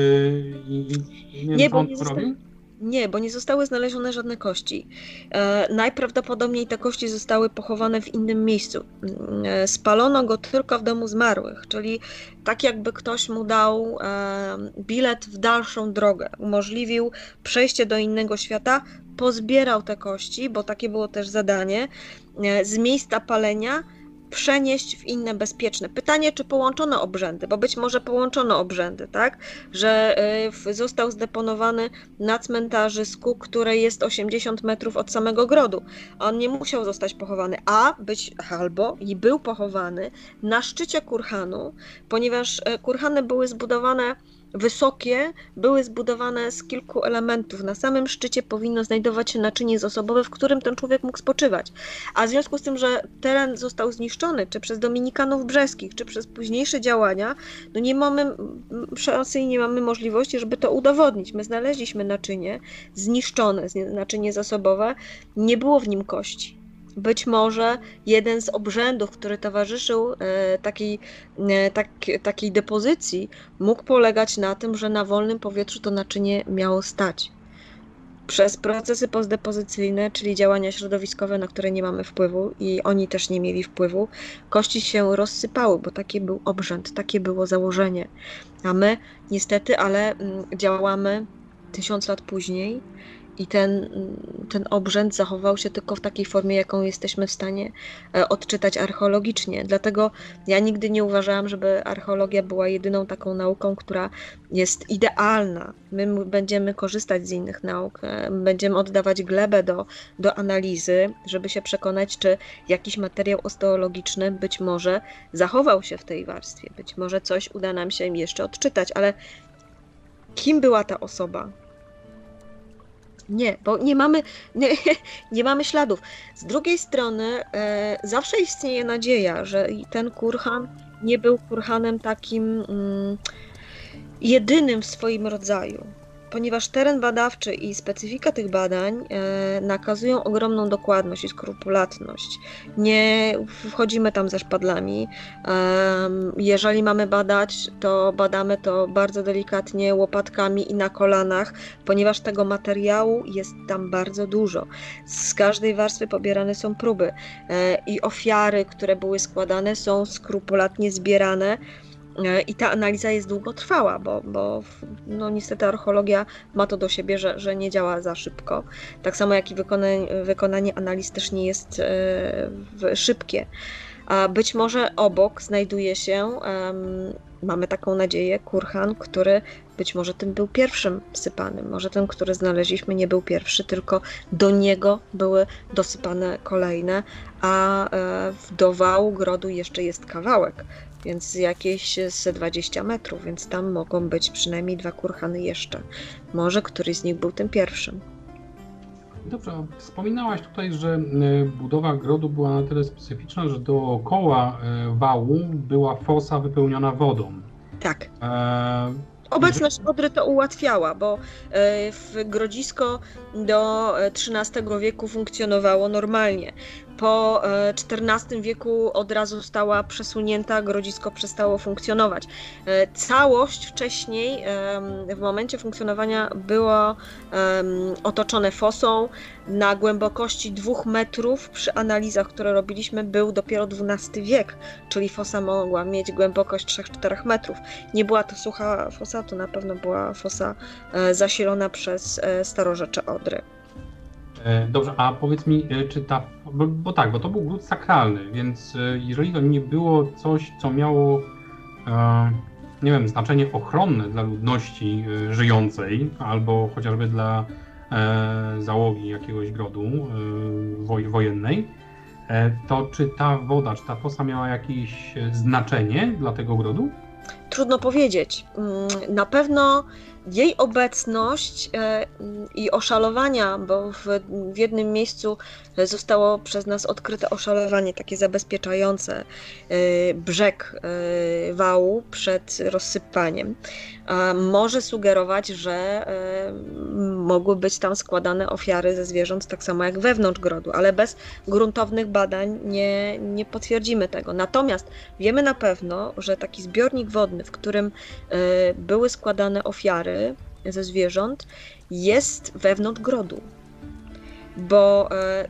i, i nie, nie, co on robił? Nie, bo nie zostały znalezione żadne kości. E, najprawdopodobniej te kości zostały pochowane w innym miejscu. E, spalono go tylko w domu zmarłych, czyli tak jakby ktoś mu dał e, bilet w dalszą drogę, umożliwił przejście do innego świata, pozbierał te kości, bo takie było też zadanie, z miejsca palenia przenieść w inne bezpieczne. Pytanie, czy połączono obrzędy, bo być może połączono obrzędy, tak? Że y, został zdeponowany na cmentarzysku, które jest 80 metrów od samego grodu. On nie musiał zostać pochowany, a być albo i był pochowany na szczycie kurhanu, ponieważ y, kurhany były zbudowane wysokie były zbudowane z kilku elementów. Na samym szczycie powinno znajdować się naczynie zasobowe, w którym ten człowiek mógł spoczywać. A w związku z tym, że teren został zniszczony, czy przez Dominikanów Brzeskich, czy przez późniejsze działania, no nie mamy szansy i nie mamy możliwości, żeby to udowodnić. My znaleźliśmy naczynie zniszczone, naczynie zasobowe, nie było w nim kości. Być może jeden z obrzędów, który towarzyszył e, takiej, e, tak, takiej depozycji, mógł polegać na tym, że na wolnym powietrzu to naczynie miało stać. Przez procesy postdepozycyjne, czyli działania środowiskowe, na które nie mamy wpływu i oni też nie mieli wpływu, kości się rozsypały, bo taki był obrzęd, takie było założenie. A my niestety, ale mm, działamy tysiąc lat później i ten, ten obrzęd zachował się tylko w takiej formie, jaką jesteśmy w stanie e, odczytać archeologicznie. Dlatego ja nigdy nie uważałam, żeby archeologia była jedyną taką nauką, która jest idealna. My będziemy korzystać z innych nauk, e, będziemy oddawać glebę do, do analizy, żeby się przekonać, czy jakiś materiał osteologiczny być może zachował się w tej warstwie, być może coś uda nam się jeszcze odczytać, ale kim była ta osoba? Nie, bo nie mamy, nie, *laughs* nie mamy śladów. Z drugiej strony e, zawsze istnieje nadzieja, że ten kurhan nie był kurhanem takim mm, jedynym w swoim rodzaju ponieważ teren badawczy i specyfika tych badań e, nakazują ogromną dokładność i skrupulatność. Nie wchodzimy tam ze szpadlami. Jeżeli mamy badać, to badamy to bardzo delikatnie, łopatkami i na kolanach, ponieważ tego materiału jest tam bardzo dużo. Z każdej warstwy pobierane są próby e, i ofiary, które były składane, są skrupulatnie zbierane. E, I ta analiza jest długotrwała, bo, bo no, niestety archeologia ma to do siebie, że, że nie działa za szybko. Tak samo jak i wykonanie, wykonanie analiz też nie jest e, szybkie. A być może obok znajduje się, um, mamy taką nadzieję, kurhan, który być może tym był pierwszym sypanym. Może ten, który znaleźliśmy, nie był pierwszy, tylko do niego były dosypane kolejne, a e, do wału grodu jeszcze jest kawałek więc jakieś z 20 metrów, więc tam mogą być przynajmniej dwa kurhany jeszcze. Może któryś z nich był tym pierwszym. Dobrze, wspominałaś tutaj, że e, budowa grodu była na tyle specyficzna, że dookoła e, wału była fosa wypełniona wodą. Tak. E, Obecność Odry to ułatwiała, bo w Grodzisko do XIII wieku funkcjonowało normalnie po XIV e, wieku od razu została przesunięta, grodzisko przestało funkcjonować. E, całość wcześniej, w momencie funkcjonowania, było otoczone fosą na głębokości dwóch metrów. Przy analizach, które robiliśmy, był dopiero XII wiek, czyli fosa mogła mieć głębokość 3-4 metrów. Nie była to sucha fosa, to na pewno była fosa e, zasilona przez starożytne Odry. E, dobrze, a powiedz mi, e, czy ta. Bo, bo, tak, bo to był gród sakralny, więc e, jeżeli to nie było coś, co miało, nie wiem, znaczenie ochronne dla ludności żyjącej, albo chociażby dla załogi jakiegoś grodu wojennej, to czy ta woda, czy ta fosa miała jakieś znaczenie dla tego grodu? Trudno powiedzieć. Mm, na pewno jej obecność e, i oszalowania, bo w, w jednym miejscu zostało przez nas odkryte oszalowanie takie zabezpieczające e, brzeg e, wału przed rozsypaniem, może sugerować, że mogły być tam składane ofiary ze zwierząt tak samo jak wewnątrz grodu, ale bez gruntownych badań nie, nie potwierdzimy tego. Natomiast wiemy na pewno, że taki zbiornik wodny, w którym były składane ofiary, ze zwierząt jest wewnątrz grodu. Bo e,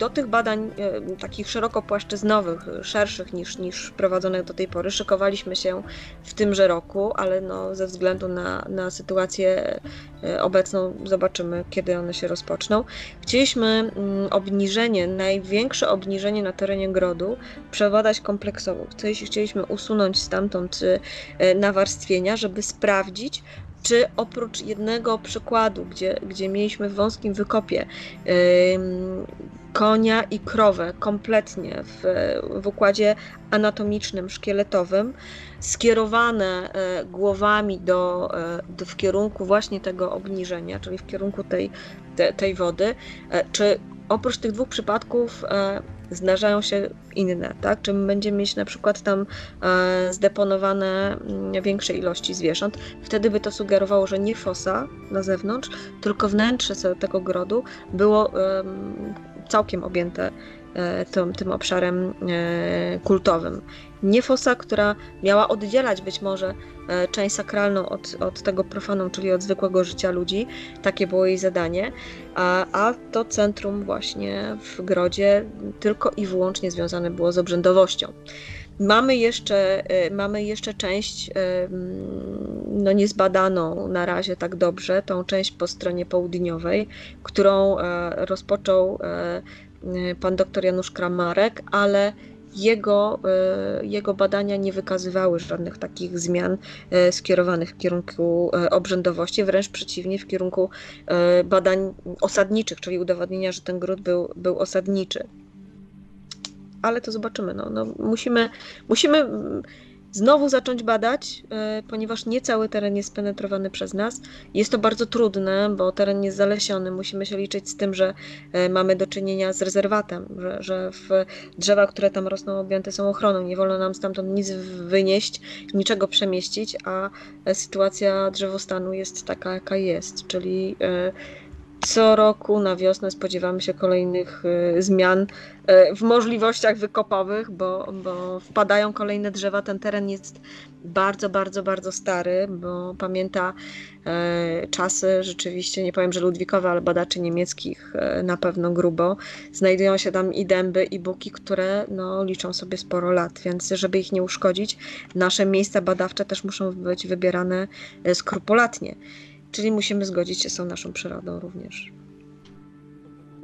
do tych badań e, takich szeroko płaszczyznowych, szerszych niż, niż prowadzonych do tej pory, szykowaliśmy się w tymże roku, ale no, ze względu na, na sytuację e, obecną zobaczymy, kiedy one się rozpoczną. Chcieliśmy mm, obniżenie, największe obniżenie na terenie grodu przebadać kompleksowo. Chcieliśmy usunąć stamtąd nawarstwienia, żeby sprawdzić, czy oprócz jednego przykładu, gdzie, gdzie mieliśmy w wąskim wykopie konia i krowę kompletnie w, w układzie anatomicznym, szkieletowym, skierowane e, głowami do, e, do, w kierunku właśnie tego obniżenia, czyli w kierunku tej, te, tej wody, e, czy oprócz tych dwóch przypadków zdarzają się inne, tak? Czy będziemy mieć na przykład tam e, zdeponowane mm, większe ilości zwierząt, wtedy by to sugerowało, że nie fosa na zewnątrz, tylko wnętrze tego grodu było całkiem objęte e, tym, tym obszarem e, kultowym nie fosa, która miała oddzielać być może e, część sakralną od, od tego profanum, czyli od zwykłego życia ludzi. Takie było jej zadanie. A, a to centrum właśnie w Grodzie tylko i wyłącznie związane było z obrzędowością. Mamy jeszcze, e, mamy jeszcze część e, no niezbadaną na razie tak dobrze, tą część po stronie południowej, którą rozpoczął pan dr Janusz Kramarek, ale jego, e, jego badania nie wykazywały żadnych takich zmian e, skierowanych w kierunku e, obrzędowości, wręcz przeciwnie, w kierunku badań osadniczych, czyli udowodnienia, że ten gród był, był osadniczy. Ale to zobaczymy. No, no musimy, musimy znowu zacząć badać, e, ponieważ nie cały teren jest penetrowany przez nas. Jest to bardzo trudne, bo teren jest zalesiony. Musimy się liczyć z tym, że e, mamy do czynienia z rezerwatem, że, że drzewa, które tam rosną, objęte są ochroną. Nie wolno nam stamtąd nic wynieść, niczego przemieścić, a e, sytuacja drzewostanu jest taka, jaka jest, czyli co roku na wiosnę spodziewamy się kolejnych y, zmian y, w możliwościach wykopowych, bo, bo wpadają kolejne drzewa. Ten teren jest bardzo, bardzo, bardzo stary, bo pamięta y, czasy rzeczywiście, nie powiem, że ludwikowe, ale badaczy niemieckich na pewno grubo. Znajdują się tam i dęby, i buki, które no, liczą sobie sporo lat, więc żeby ich nie uszkodzić, nasze miejsca badawcze też muszą być wybierane skrupulatnie. Czyli musimy zgodzić się z tą naszą przyrodą również.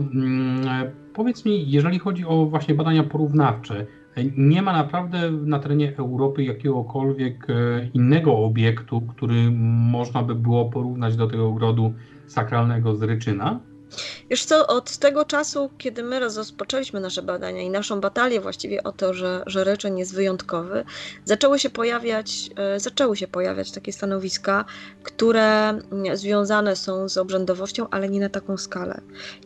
Mm, e, powiedz mi, jeżeli chodzi o właśnie badania porównawcze, e, nie ma naprawdę na terenie Europy jakiegokolwiek e, innego obiektu, który można by było porównać do tego ogrodu sakralnego z Ryczyna? Wiesz co, od tego czasu, kiedy my rozpoczęliśmy nasze badania i naszą batalię właściwie o to, że, że ryczeń jest wyjątkowy, zaczęły się pojawiać, e, zaczęły się pojawiać takie stanowiska, które mm, związane są z obrzędowością, ale nie na taką skalę.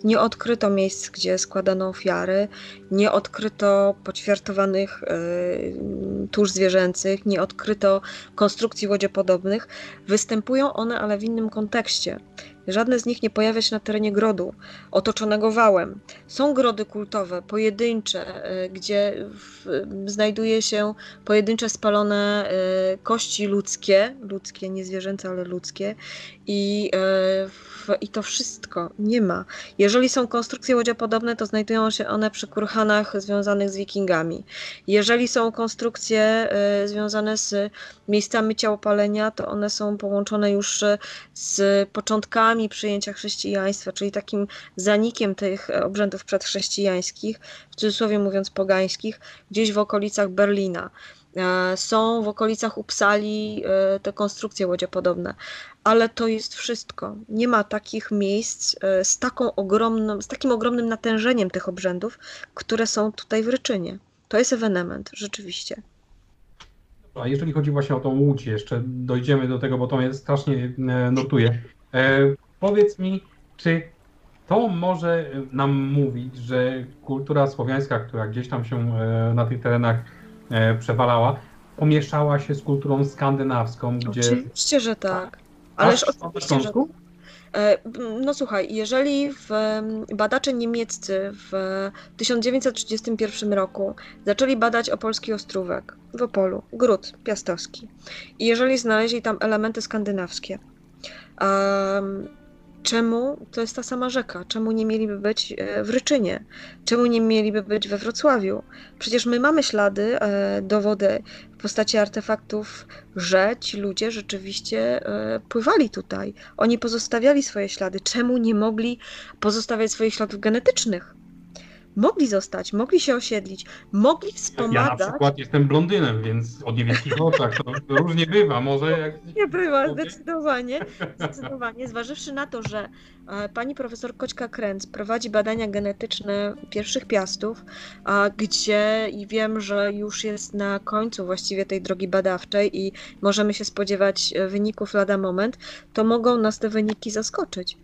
Nie odkryto miejsc, gdzie składano ofiary, nie odkryto poćwiartowanych mm, tusz zwierzęcych, nie odkryto konstrukcji łodziopodobnych. Występują one, ale w innym kontekście. Żadne z nich nie pojawia się na terenie grodu, otoczonego wałem. Są grody kultowe, pojedyncze, e, gdzie znajduje się pojedyncze spalone e, kości ludzkie, ludzkie, nie zwierzęce, ale ludzkie, i, e, i to wszystko nie ma. Jeżeli są konstrukcje łodziopodobne, to znajdują się one przy kurhanach związanych z wikingami. Jeżeli są konstrukcje związane z miejscami ciałopalenia, to one są połączone już z początkami przyjęcia chrześcijaństwa, czyli takim zanikiem tych obrzędów przedchrześcijańskich, w cudzysłowie mówiąc pogańskich, gdzieś w okolicach Berlina. E, są w okolicach Upsali e, te konstrukcje łodziopodobne, ale to jest wszystko. Nie ma takich miejsc e, z, taką ogromną, z takim ogromnym natężeniem tych obrzędów, które są tutaj w Ryczynie. To jest ewenement, rzeczywiście. A jeżeli chodzi właśnie o tą łódź, jeszcze dojdziemy do tego, bo to mnie strasznie notuje. Powiedz mi, czy to może nam mówić, że kultura słowiańska, która gdzieś tam się e, na tych terenach e, przewalała, pomieszała się z kulturą skandynawską, gdzie... Oczywiście, że tak. Ależ oczywiście, że e, no słuchaj, jeżeli w badacze niemieccy w 1931 roku zaczęli badać opolski ostrówek w Opolu, gród piastowski i jeżeli znaleźli tam elementy skandynawskie, Czemu to jest ta sama rzeka? Czemu nie mieliby być e, w Ryczynie? Czemu nie mieliby być we Wrocławiu? Przecież my mamy ślady, e, dowody w postaci artefaktów, że ci ludzie rzeczywiście e, pływali tutaj. Oni pozostawiali swoje ślady. Czemu nie mogli pozostawiać swoich śladów genetycznych? Mogli zostać, mogli się osiedlić, mogli wspomagać. Ja na przykład jestem blondynem, więc o niebieskich oczach to różnie bywa, może jak... *laughs* Nie bywa, zdecydowanie, zdecydowanie. Zważywszy na to, że e, pani profesor Koćka-Kręc prowadzi badania genetyczne pierwszych piastów, a gdzie i wiem, że już jest na końcu właściwie tej drogi badawczej i możemy się spodziewać e, wyników lada moment, to mogą nas te wyniki zaskoczyć.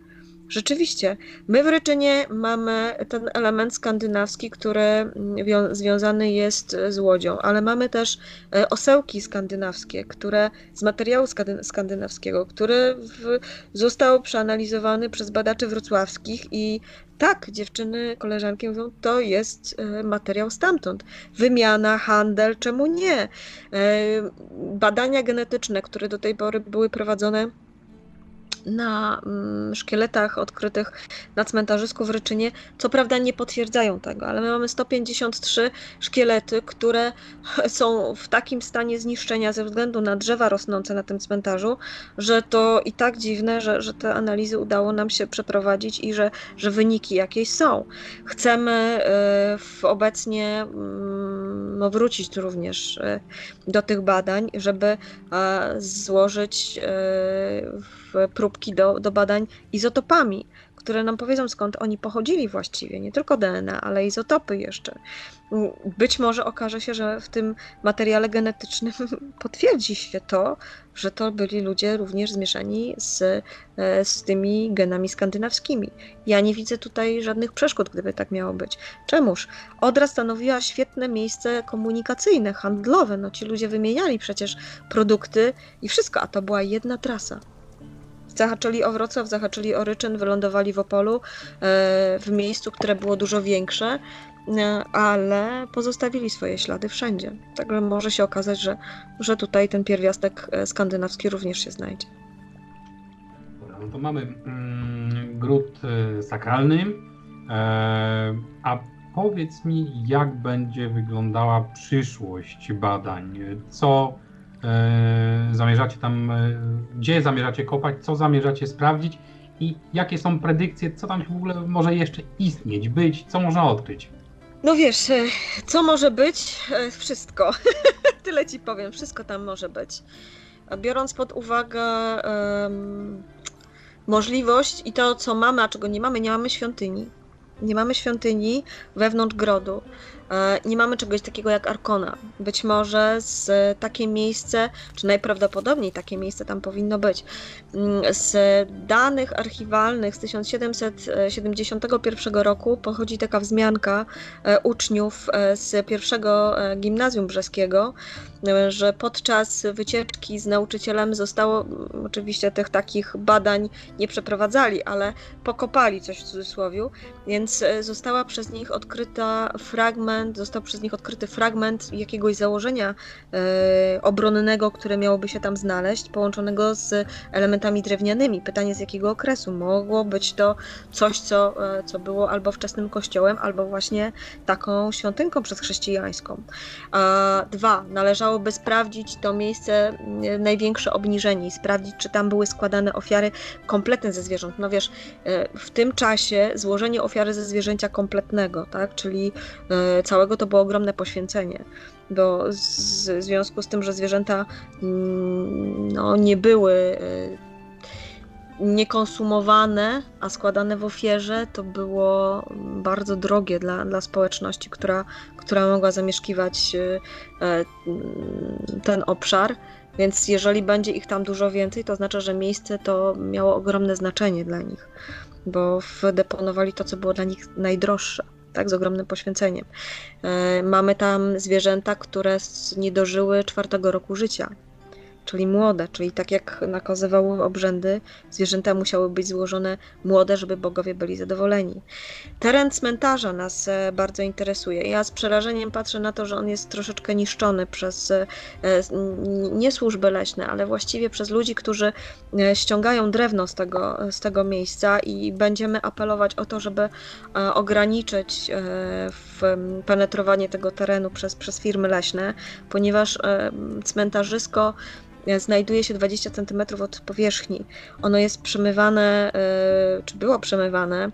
Rzeczywiście, my w Ryczynie mamy ten element skandynawski, który mm, związany jest z łodzią, ale mamy też e, osełki skandynawskie, które z materiału skandynawskiego, który w, został przeanalizowany przez badaczy wrocławskich i tak, dziewczyny, koleżanki mówią, to jest e, materiał stamtąd. Wymiana, handel, czemu nie? E, badania genetyczne, które do tej pory były prowadzone na mm, szkieletach odkrytych na cmentarzysku w Ryczynie, co prawda nie potwierdzają tego, ale my mamy 153 szkielety, które *laughs* są w takim stanie zniszczenia ze względu na drzewa rosnące na tym cmentarzu, że to i tak dziwne, że, że te analizy udało nam się przeprowadzić i że, że wyniki jakieś są. Chcemy y, obecnie mm, no, wrócić również y, do tych badań, żeby złożyć y, próbki do, do badań izotopami, które nam powiedzą skąd oni pochodzili właściwie, nie tylko DNA, ale izotopy jeszcze. Być może okaże się, że w tym materiale genetycznym *laughs* potwierdzi się to, że to byli ludzie również zmieszani z, e, z tymi genami skandynawskimi. Ja nie widzę tutaj żadnych przeszkód, gdyby tak miało być. Czemuż? Odra stanowiła świetne miejsce komunikacyjne, handlowe. No ci ludzie wymieniali przecież produkty i wszystko, a to była jedna trasa. Zahaczyli o Wrocław, zahaczyli o Ryczyn, wylądowali w Opolu, e, w miejscu, które było dużo większe, e, ale pozostawili swoje ślady wszędzie. Także może się okazać, że, że tutaj ten pierwiastek e, skandynawski również się znajdzie. no to mamy mm, gród sakralny, a powiedz mi, jak będzie wyglądała przyszłość badań? Co zamierzacie tam, e, gdzie zamierzacie kopać, co zamierzacie sprawdzić i jakie są predykcje, co tam w ogóle może jeszcze istnieć, być, co można odkryć. No wiesz, e, co może być? Wszystko. *laughs* Tyle ci powiem, wszystko tam może być. Biorąc pod uwagę um, możliwość i to, co mamy, a czego nie mamy, nie mamy świątyni. Nie mamy świątyni wewnątrz grodu. E, nie mamy czegoś takiego jak Arkona. Być może z takie miejsce, czy najprawdopodobniej takie miejsce tam powinno być. Mm, z danych archiwalnych z 1771 roku pochodzi taka wzmianka e, uczniów e, z pierwszego gimnazjum brzeskiego, że podczas wycieczki z nauczycielem zostało, oczywiście tych takich badań nie przeprowadzali, ale pokopali coś w cudzysłowie, więc została przez nich odkryta fragment, został przez nich odkryty fragment jakiegoś założenia e, obronnego, które miałoby się tam znaleźć, połączonego z elementami drewnianymi. Pytanie z jakiego okresu? Mogło być to coś, co, e, co było albo wczesnym kościołem, albo właśnie taką świątynką przedchrześcijańską. A dwa, należałoby sprawdzić to miejsce e, największe obniżenie i sprawdzić, czy tam były składane ofiary kompletne ze zwierząt. No wiesz, w tym czasie złożenie ofiary ze zwierzęcia kompletnego, tak, czyli całego to było ogromne poświęcenie, bo w związku z tym, że zwierzęta mm, no, nie były niekonsumowane, a składane w ofierze, to było bardzo drogie dla, dla społeczności, która, która mogła zamieszkiwać y, e, ten obszar. Więc jeżeli będzie ich tam dużo więcej, to znaczy, że miejsce to miało ogromne znaczenie dla nich, bo wdeponowali to, co było dla nich najdroższe tak, z ogromnym poświęceniem. E, mamy tam zwierzęta, które nie dożyły czwartego roku życia czyli młode, czyli tak jak nakazywały obrzędy, zwierzęta musiały być złożone młode, żeby bogowie byli zadowoleni. Teren cmentarza nas e, bardzo interesuje. Ja z przerażeniem patrzę na to, że on jest troszeczkę niszczony przez e, nie służby leśne, ale właściwie przez ludzi, którzy e, ściągają drewno z tego, z tego miejsca i będziemy apelować o to, żeby ograniczyć penetrowanie tego terenu przez, przez firmy leśne, ponieważ cmentarzysko znajduje się 20 cm od powierzchni. Ono jest przemywane, e, czy było przemywane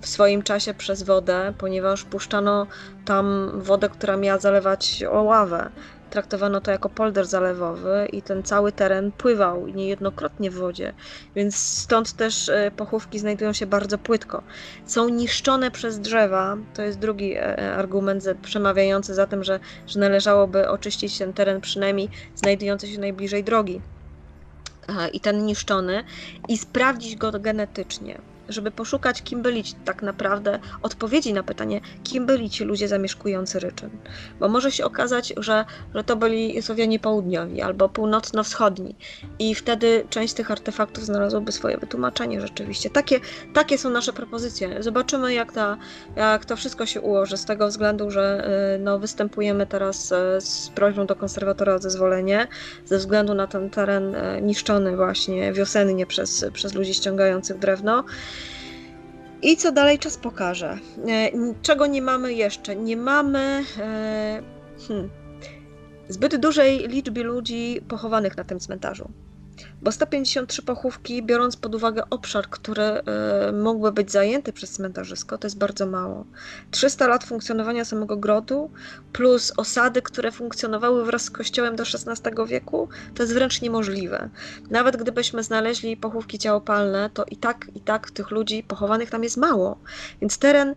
w swoim czasie przez wodę, ponieważ puszczano tam wodę, która miała zalewać oławę traktowano to jako polder zalewowy i ten cały teren pływał niejednokrotnie w wodzie, więc stąd też e, pochówki znajdują się bardzo płytko. Są niszczone przez drzewa, to jest drugi e, e, argument przemawiający za tym, że, że należałoby oczyścić ten teren przynajmniej znajdujący się najbliżej drogi i ten niszczony i sprawdzić go genetycznie żeby poszukać, kim byli tak naprawdę, odpowiedzi na pytanie, kim byli ci ludzie zamieszkujący Ryczyn. Bo może się okazać, że, że to byli Słowianie południowi albo północno-wschodni i wtedy część tych artefaktów znalazłoby swoje wytłumaczenie rzeczywiście. Takie, takie są nasze propozycje. Zobaczymy, jak, ta, jak to wszystko się ułoży, z tego względu, że y, no, występujemy teraz y, z prośbą do konserwatora o zezwolenie, ze względu na ten teren y, niszczony właśnie wiosennie przez, przez ludzi ściągających drewno. I co dalej czas pokaże. E, czego nie mamy jeszcze? Nie mamy e, hmm, zbyt dużej liczby ludzi pochowanych na tym cmentarzu bo 153 pochówki, biorąc pod uwagę obszar, który y, mógłby być zajęty przez cmentarzysko, to jest bardzo mało. 300 lat funkcjonowania samego grodu, plus osady, które funkcjonowały wraz z kościołem do XVI wieku, to jest wręcz niemożliwe. Nawet gdybyśmy znaleźli pochówki ciałopalne, to i tak, i tak tych ludzi pochowanych tam jest mało. Więc teren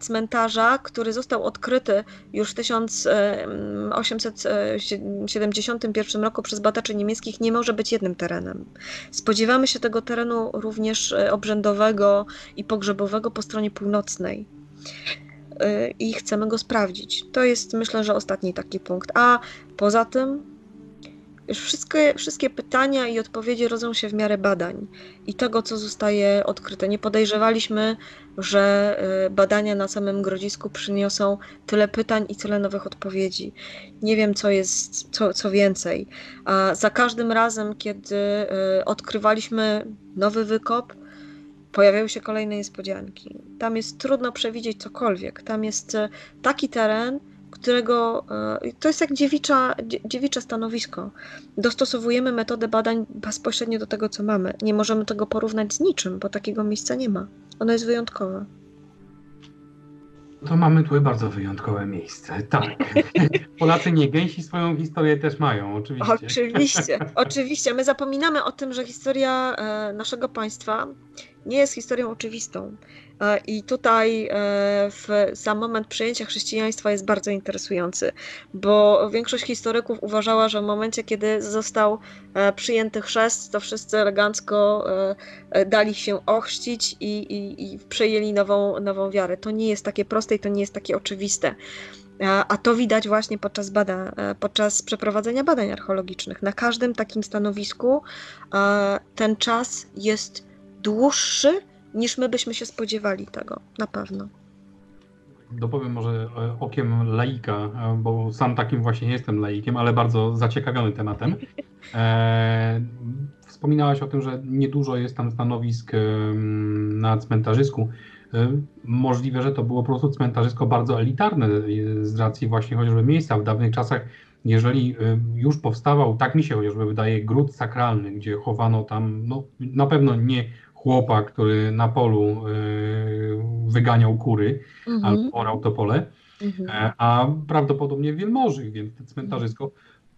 cmentarza, który został odkryty już w 1871 roku przez badaczy niemieckich, nie może być jednym terenem. Spodziewamy się tego terenu również e, obrzędowego i pogrzebowego po stronie północnej e, i chcemy go sprawdzić. To jest myślę, że ostatni taki punkt. A poza tym wszystkie, wszystkie pytania i odpowiedzi rodzą się w miarę badań i tego, co zostaje odkryte. Nie podejrzewaliśmy, że y, badania na samym grodzisku przyniosą tyle pytań i tyle nowych odpowiedzi. Nie wiem, co jest, co, co więcej. A za każdym razem, kiedy y, odkrywaliśmy nowy wykop, pojawiały się kolejne niespodzianki. Tam jest trudno przewidzieć cokolwiek. Tam jest y, taki teren, którego e, to jest jak dziewicza, dziewicze stanowisko. Dostosowujemy metodę badań bezpośrednio do tego, co mamy. Nie możemy tego porównać z niczym, bo takiego miejsca nie ma. Ono jest wyjątkowe. To mamy tutaj bardzo wyjątkowe miejsce. Tak. *laughs* Polacy nie gęsi swoją historię też mają, oczywiście. Oczywiście, oczywiście. My zapominamy o tym, że historia e, naszego państwa nie jest historią oczywistą. I tutaj w sam moment przyjęcia chrześcijaństwa jest bardzo interesujący, bo większość historyków uważała, że w momencie, kiedy został przyjęty chrzest, to wszyscy elegancko dali się ochrzcić i, i, i przejęli nową, nową wiarę. To nie jest takie proste i to nie jest takie oczywiste. A to widać właśnie podczas, bada, e, podczas przeprowadzenia badań archeologicznych. Na każdym takim stanowisku e, ten czas jest dłuższy niż my byśmy się spodziewali tego, na pewno. Dopowiem może e, okiem laika, bo sam takim właśnie nie jestem laikiem, ale bardzo zaciekawiony tematem. *laughs* wspominałaś o tym, że niedużo jest tam stanowisk na cmentarzysku. Możliwe, że to było po prostu cmentarzysko bardzo elitarne z racji właśnie chociażby miejsca w dawnych czasach. Jeżeli już powstawał, tak mi się chociażby wydaje, gród sakralny, gdzie chowano tam, no na pewno nie chłopa, który na polu wyganiał kury mhm. albo orał to pole, mhm. E, a prawdopodobnie wielmoży, więc to cmentarzysko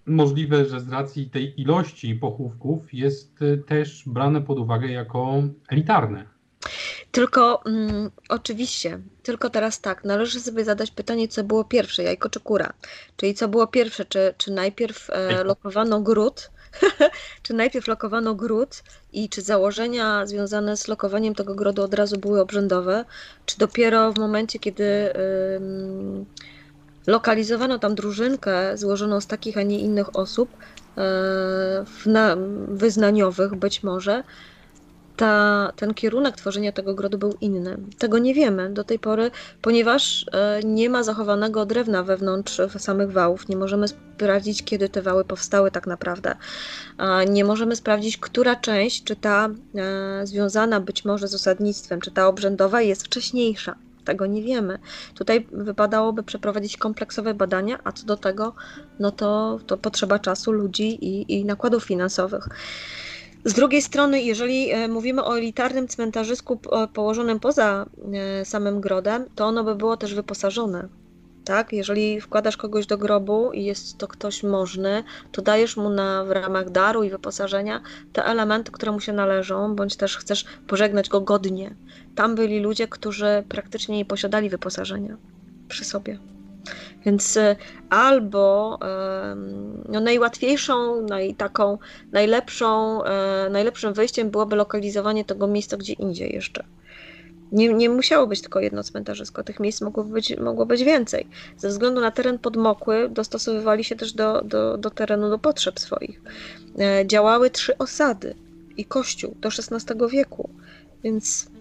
możliwe, że z racji tej ilości pochówków jest e, też brane pod uwagę jako elitarne. Tylko mm, oczywiście, tylko teraz tak, należy sobie zadać pytanie, co było pierwsze, jajko czy kura? Czyli co było pierwsze, czy, czy najpierw e, lokowano gród, *laughs* czy najpierw lokowano gród i czy założenia związane z lokowaniem tego grodu od razu były obrzędowe, czy dopiero w momencie, kiedy lokalizowano tam drużynkę złożoną z takich, a nie innych osób, na, wyznaniowych być może, ta, ten kierunek tworzenia tego grodu był inny. Tego nie wiemy do tej pory, ponieważ e, nie ma zachowanego drewna wewnątrz samych wałów. Nie możemy sprawdzić, kiedy te wały powstały tak naprawdę. Nie możemy sprawdzić, która część, czy ta e, związana być może z osadnictwem, czy ta obrzędowa jest wcześniejsza. Tego nie wiemy. Tutaj wypadałoby przeprowadzić kompleksowe badania, a co do tego, no to, to potrzeba czasu, ludzi i, i nakładów finansowych. Z drugiej strony, jeżeli e, mówimy o elitarnym cmentarzysku położonym poza e, samym grodem, to ono by było też wyposażone. Tak? Jeżeli wkładasz kogoś do grobu i jest to ktoś możny, to dajesz mu na, w ramach daru i wyposażenia te elementy, które mu się należą, bądź też chcesz pożegnać go godnie. Tam byli ludzie, którzy praktycznie nie posiadali wyposażenia przy sobie. Więc y, albo no, najłatwiejszą, naj, taką najlepszą, e, najlepszym wyjściem byłoby lokalizowanie tego miejsca gdzie indziej jeszcze. Nie, nie musiało być tylko jedno cmentarzysko, tych miejsc mogło być, mogło być więcej. Ze względu na teren podmokły dostosowywali się też do, do, do terenu, do potrzeb swoich. E, działały trzy osady i kościół do XVI wieku, więc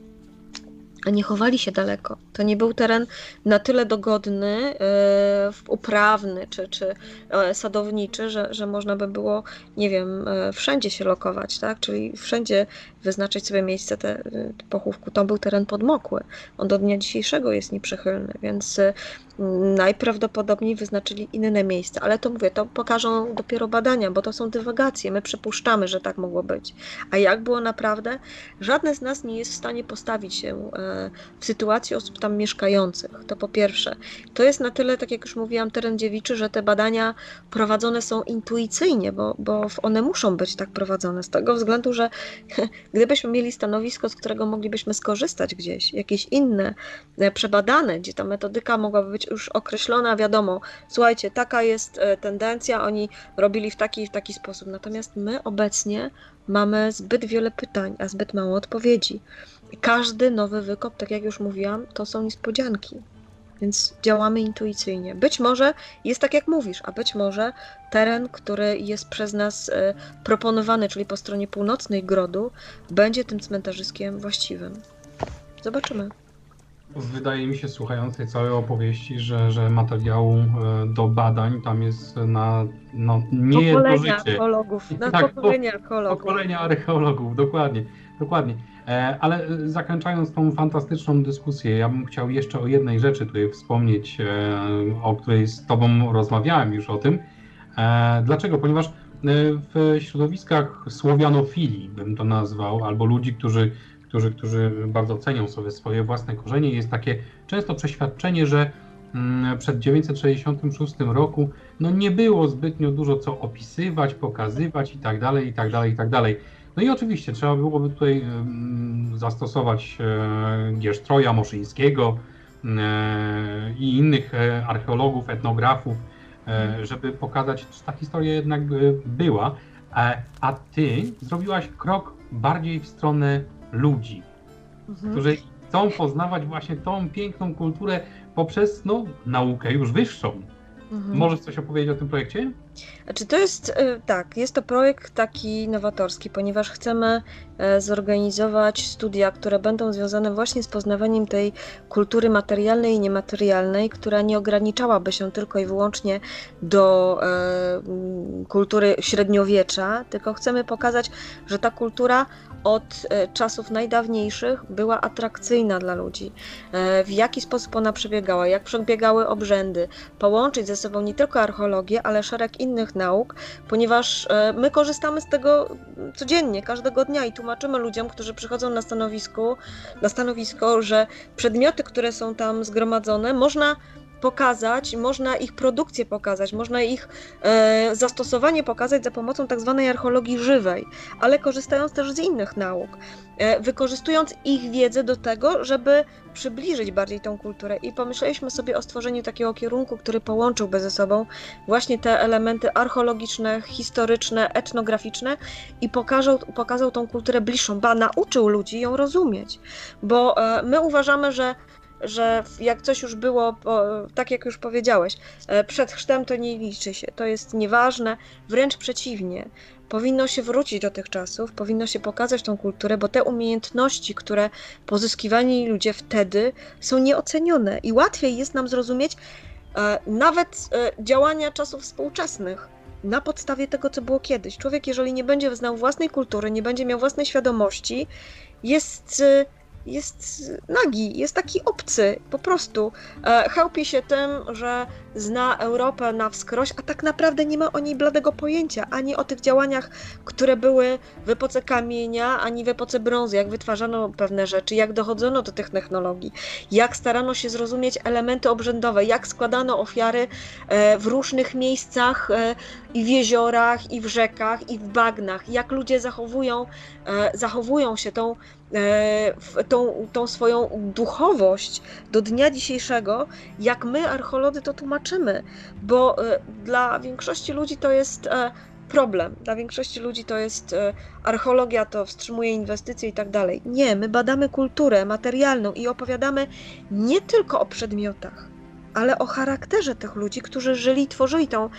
a nie chowali się daleko. To nie był teren na tyle dogodny, e, uprawny czy, czy e, sadowniczy, że, że można by było, nie wiem, e, wszędzie się lokować, tak? Czyli wszędzie wyznaczyć sobie miejsce te, pochówku. To był teren podmokły. On do dnia dzisiejszego jest nieprzychylny, więc najprawdopodobniej wyznaczyli inne miejsca. Ale to mówię, to pokażą dopiero badania, bo to są dywagacje. My przypuszczamy, że tak mogło być. A jak było naprawdę? Żadne z nas nie jest w stanie postawić się w sytuacji osób tam mieszkających. To po pierwsze. To jest na tyle, tak jak już mówiłam, teren dziewiczy, że te badania prowadzone są intuicyjnie, bo, bo one muszą być tak prowadzone z tego względu, że *laughs* gdybyśmy mieli stanowisko, z którego moglibyśmy skorzystać gdzieś, jakieś inne, e, przebadane, gdzie ta metodyka mogłaby być już określona, wiadomo, słuchajcie, taka jest e, tendencja, oni robili w taki w taki sposób. Natomiast my obecnie mamy zbyt wiele pytań, a zbyt mało odpowiedzi. Każdy nowy wykop, tak jak już mówiłam, to są niespodzianki. Więc działamy intuicyjnie. Być może jest tak, jak mówisz, a być może teren, który jest przez nas e, proponowany, czyli po stronie północnej grodu, będzie tym cmentarzyskiem właściwym. Zobaczymy. Wydaje mi się, słuchając tej całej opowieści, że, że materiału e, do badań tam jest na no, nie pokolenia archeologów. Na tak, pokolenia archeologów. Pokolenia archeologów, dokładnie. dokładnie. E, ale e, zakończając tą fantastyczną dyskusję, ja bym chciał jeszcze o jednej rzeczy tutaj wspomnieć, e, o której z Tobą rozmawiałem już o tym. Dlaczego? Ponieważ w środowiskach słowianofilii, bym to nazwał, albo ludzi, którzy, którzy, którzy bardzo cenią sobie swoje własne korzenie, jest takie często przeświadczenie, że mm, przed 966 roku no nie było zbytnio dużo co opisywać, pokazywać i tak dalej, i tak dalej, i tak dalej. No i oczywiście trzeba byłoby tutaj zastosować e, Giesztroja Moszyńskiego e, i innych e, archeologów, etnografów, żeby pokazać, czy ta historia jednak była. A ty zrobiłaś krok bardziej w stronę ludzi, mhm. którzy chcą poznawać właśnie tą piękną kulturę poprzez no, naukę już wyższą. Mhm. Możesz coś opowiedzieć o tym projekcie? Znaczy to jest, y, tak, jest to projekt taki nowatorski, ponieważ chcemy e, zorganizować studia, które będą związane właśnie z poznawaniem tej kultury materialnej i niematerialnej, która nie ograniczałaby się tylko i wyłącznie do e, kultury średniowiecza, tylko chcemy pokazać, że ta kultura od e, czasów najdawniejszych była atrakcyjna dla ludzi. W jaki sposób ona przebiegała, jak przebiegały obrzędy, połączyć ze sobą nie tylko archeologię, ale szereg innych nauk, ponieważ e, my korzystamy z tego codziennie, każdego dnia i tłumaczymy ludziom, którzy przychodzą na stanowisku, na stanowisko, że przedmioty, które są tam zgromadzone, można pokazać, można ich produkcję pokazać, można ich e, zastosowanie pokazać za pomocą tak zwanej archeologii żywej, ale korzystając też z innych nauk, e, wykorzystując ich wiedzę do tego, żeby przybliżyć bardziej tą kulturę. I pomyśleliśmy sobie o stworzeniu takiego kierunku, który połączyłby ze sobą właśnie te elementy archeologiczne, historyczne, etnograficzne i pokazał, pokazał tą kulturę bliższą, ba nauczył ludzi ją rozumieć. Bo e, my uważamy, że że jak coś już było, tak jak już powiedziałeś, e, przed chrztem to nie liczy się, to jest nieważne, wręcz przeciwnie. Powinno się wrócić do tych czasów, powinno się pokazać tą kulturę, bo te umiejętności, które pozyskiwali ludzie wtedy, są nieocenione i łatwiej jest nam zrozumieć e, nawet e, działania czasów współczesnych na podstawie tego, co było kiedyś. Człowiek, jeżeli nie będzie znał własnej kultury, nie będzie miał własnej świadomości, jest jest nagi, jest taki obcy, po prostu. E, chełpi się tym, że zna Europę na wskroś, a tak naprawdę nie ma o niej bladego pojęcia, ani o tych działaniach, które były w epoce kamienia, ani w epoce brązu, jak wytwarzano pewne rzeczy, jak dochodzono do tych technologii, jak starano się zrozumieć elementy obrzędowe, jak składano ofiary e, w różnych miejscach e, i w jeziorach, i w rzekach, i w bagnach, jak ludzie zachowują, zachowują się tą tą, tą swoją duchowość do dnia dzisiejszego, jak my, archeolodzy, to tłumaczymy, bo e, dla większości ludzi to jest e, problem. Dla większości ludzi to jest e, archeologia, to wstrzymuje inwestycje i tak dalej. Nie, my badamy kulturę materialną i opowiadamy nie tylko o przedmiotach, ale o charakterze tych ludzi, którzy żyli i tworzyli tą,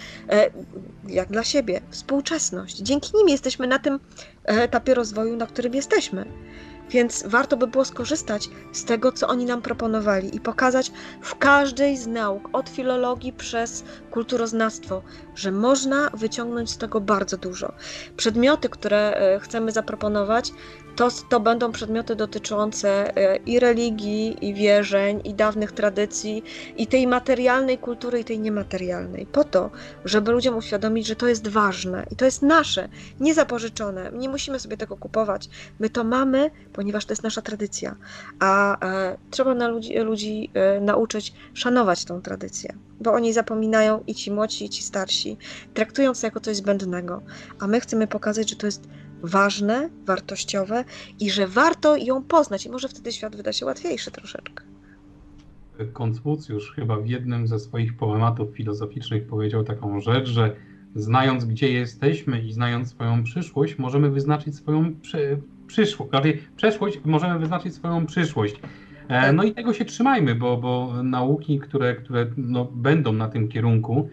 jak dla siebie, współczesność. Dzięki nim jesteśmy na tym etapie rozwoju, na którym jesteśmy. Więc warto by było skorzystać z tego, co oni nam proponowali i pokazać w każdej z nauk, od filologii przez kulturoznawstwo, że można wyciągnąć z tego bardzo dużo. Przedmioty, które e, chcemy zaproponować, to, to będą przedmioty dotyczące e, i religii, i wierzeń, i dawnych tradycji, i tej materialnej kultury, i tej niematerialnej. Po to, żeby ludziom uświadomić, że to jest ważne i to jest nasze, niezapożyczone. Nie musimy sobie tego kupować. My to mamy, ponieważ to jest nasza tradycja. A e, trzeba na ludzi, ludzi e, nauczyć szanować tą tradycję, bo oni zapominają i ci młodsi, i ci starsi, traktując to jako coś zbędnego. A my chcemy pokazać, że to jest ważne, wartościowe i że warto ją poznać i może wtedy świat wyda się łatwiejszy troszeczkę. Konfucjusz chyba w jednym ze swoich poematów filozoficznych powiedział taką rzecz, że znając gdzie jesteśmy i znając swoją przyszłość, możemy wyznaczyć swoją przy, przyszłość, przeszłość, możemy wyznaczyć swoją przyszłość. E, no i tego się trzymajmy, bo, bo nauki, które, które no, będą na tym kierunku,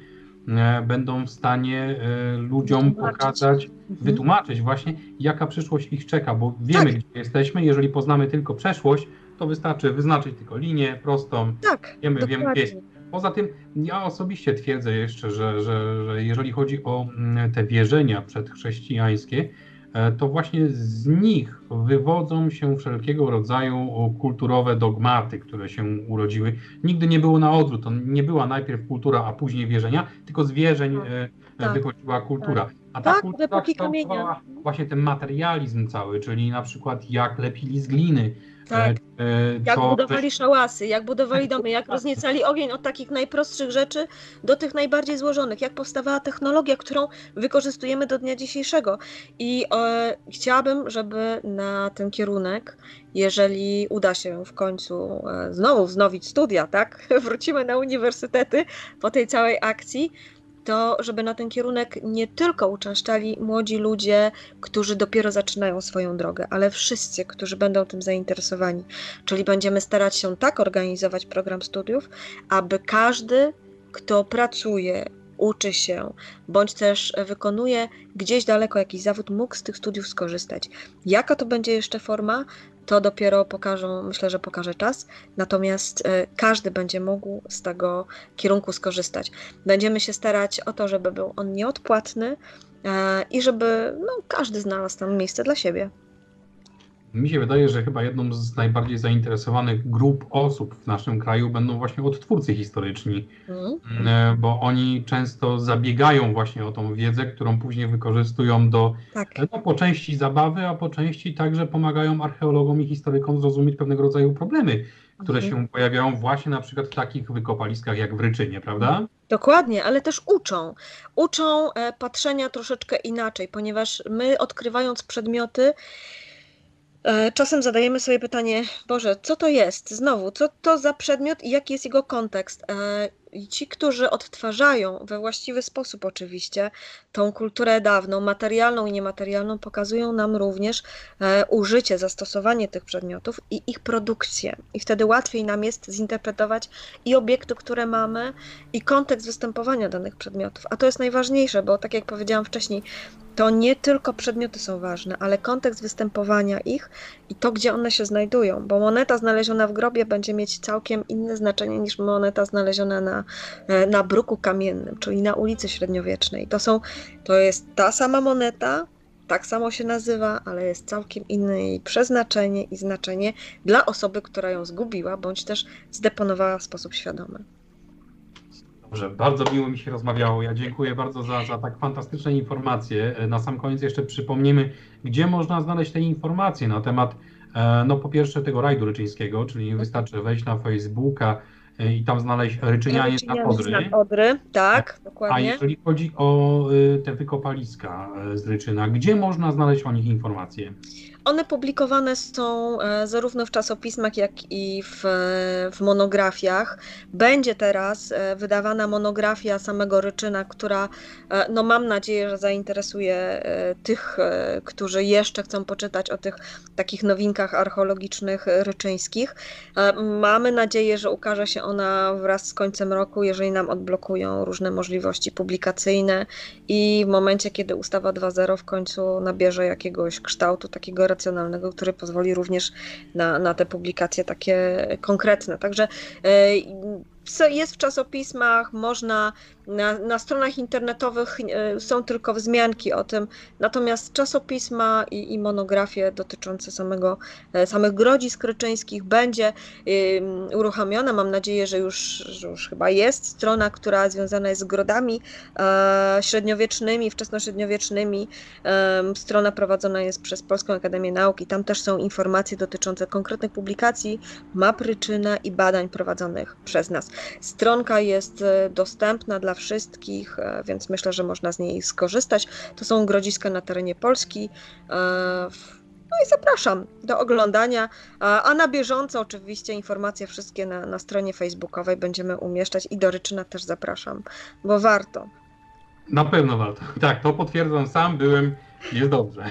będą w stanie e, ludziom pokazać, mhm. wytłumaczyć właśnie, jaka przyszłość ich czeka, bo wiemy, tak. gdzie jesteśmy. Jeżeli poznamy tylko przeszłość, to wystarczy wyznaczyć tylko linię prostą. Tak, wiemy, wiemy, gdzie jest. Poza tym ja osobiście twierdzę jeszcze, że, że, że jeżeli chodzi o mm, te wierzenia przedchrześcijańskie, E, to właśnie z nich wywodzą się wszelkiego rodzaju kulturowe dogmaty, które się urodziły. Nigdy nie było na odwrót, to nie była najpierw kultura, a później wierzenia, tylko z wierzeń tak, e, tak. wychodziła kultura. A ta Tak, kultura epoki kamienia. właśnie ten materializm cały, czyli na przykład jak lepili z gliny. Tak. e, e, Jak budowali szałasy, jak budowali domy, jak *laughs* rozniecali ogień od takich najprostszych rzeczy do tych najbardziej złożonych, jak powstawała technologia, którą wykorzystujemy do dnia dzisiejszego. I e, chciałabym, żeby na ten kierunek, jeżeli uda się w końcu e, znowu wznowić studia, tak, *laughs* wrócimy na uniwersytety po tej całej akcji, to żeby na ten kierunek nie tylko uczęszczali młodzi ludzie, którzy dopiero zaczynają swoją drogę, ale wszyscy, którzy będą tym zainteresowani. Czyli będziemy starać się tak organizować program studiów, aby każdy, kto pracuje, uczy się, bądź też wykonuje gdzieś daleko jakiś zawód, mógł z tych studiów skorzystać. Jaka to będzie jeszcze forma, to dopiero pokażą, myślę, że pokaże czas. Natomiast e, każdy będzie mógł z tego kierunku skorzystać. Będziemy się starać o to, żeby był on nieodpłatny e, i żeby no, każdy znalazł tam miejsce dla siebie. Mi się wydaje, że chyba jedną z najbardziej zainteresowanych grup osób w naszym kraju będą właśnie odtwórcy historyczni, e, bo oni często zabiegają właśnie o tą wiedzę, którą później wykorzystują do Tak. no, po części zabawy, a po części także pomagają archeologom i historykom zrozumieć pewnego rodzaju problemy, które Mhm. się pojawiają właśnie na przykład w takich wykopaliskach jak w Ryczynie, prawda? Dokładnie, ale też uczą. Uczą e, patrzenia troszeczkę inaczej, ponieważ my odkrywając przedmioty, e, czasem zadajemy sobie pytanie, Boże, co to jest? Znowu, co to za przedmiot i jaki jest jego kontekst? I ci, którzy odtwarzają we właściwy sposób oczywiście tą kulturę dawną, materialną i niematerialną, pokazują nam również e, użycie, zastosowanie tych przedmiotów i ich produkcję. I wtedy łatwiej nam jest zinterpretować i obiekty, które mamy, i kontekst występowania danych przedmiotów. A to jest najważniejsze, bo tak jak powiedziałam wcześniej, to nie tylko przedmioty są ważne, ale kontekst występowania ich i to, gdzie one się znajdują, bo moneta znaleziona w grobie będzie mieć całkiem inne znaczenie niż moneta znaleziona na, e, na bruku kamiennym, czyli na ulicy średniowiecznej. To, są, to jest ta sama moneta, tak samo się nazywa, ale jest całkiem inne jej przeznaczenie i znaczenie dla osoby, która ją zgubiła, bądź też zdeponowała w sposób świadomy. Dobrze, bardzo miło mi się rozmawiało. Ja dziękuję bardzo za, za tak fantastyczne informacje. E, Na sam koniec jeszcze przypomnimy, gdzie można znaleźć te informacje na temat, e, no po pierwsze tego rajdu ryczyńskiego, czyli wystarczy wejść na Facebooka e, i tam znaleźć Ryczynianie Ryczynianie Odry. z Odry, tak, A dokładnie. jeżeli chodzi o e, te wykopaliska z Ryczyna, gdzie można znaleźć o nich informacje? One publikowane są e, zarówno w czasopismach, jak i w, w monografiach. Będzie teraz e, wydawana monografia samego Ryczyna, która, e, no mam nadzieję, że zainteresuje tych, którzy jeszcze chcą poczytać o tych takich nowinkach archeologicznych ryczyńskich. Mamy nadzieję, że ukaże się ona wraz z końcem roku, jeżeli nam odblokują różne możliwości publikacyjne i w momencie, kiedy ustawa 2.0 w końcu nabierze jakiegoś kształtu takiego racjonalnego, który pozwoli również na, na te publikacje takie konkretne. Także e, jest w czasopismach, można na, na stronach internetowych e, są tylko wzmianki o tym, natomiast czasopisma i, i monografie dotyczące samego, e, samych grodzisk ryczyńskich będzie em, uruchomiona. Mam nadzieję, że już, że już chyba jest strona, która związana jest z grodami e, średniowiecznymi, wczesnośredniowiecznymi. Strona prowadzona jest przez Polską Akademię Nauk i tam też są informacje dotyczące konkretnych publikacji, map Ryczyna i badań prowadzonych przez nas. Stronka jest dostępna dla wszystkich, e, więc myślę, że można z niej skorzystać. To są grodziska na terenie Polski. e, No i zapraszam do oglądania, a a na bieżąco oczywiście informacje wszystkie na, na stronie facebookowej będziemy umieszczać i do Ryczyna też zapraszam, bo warto. Na pewno warto. Tak, to potwierdzam sam, byłem, jest dobrze.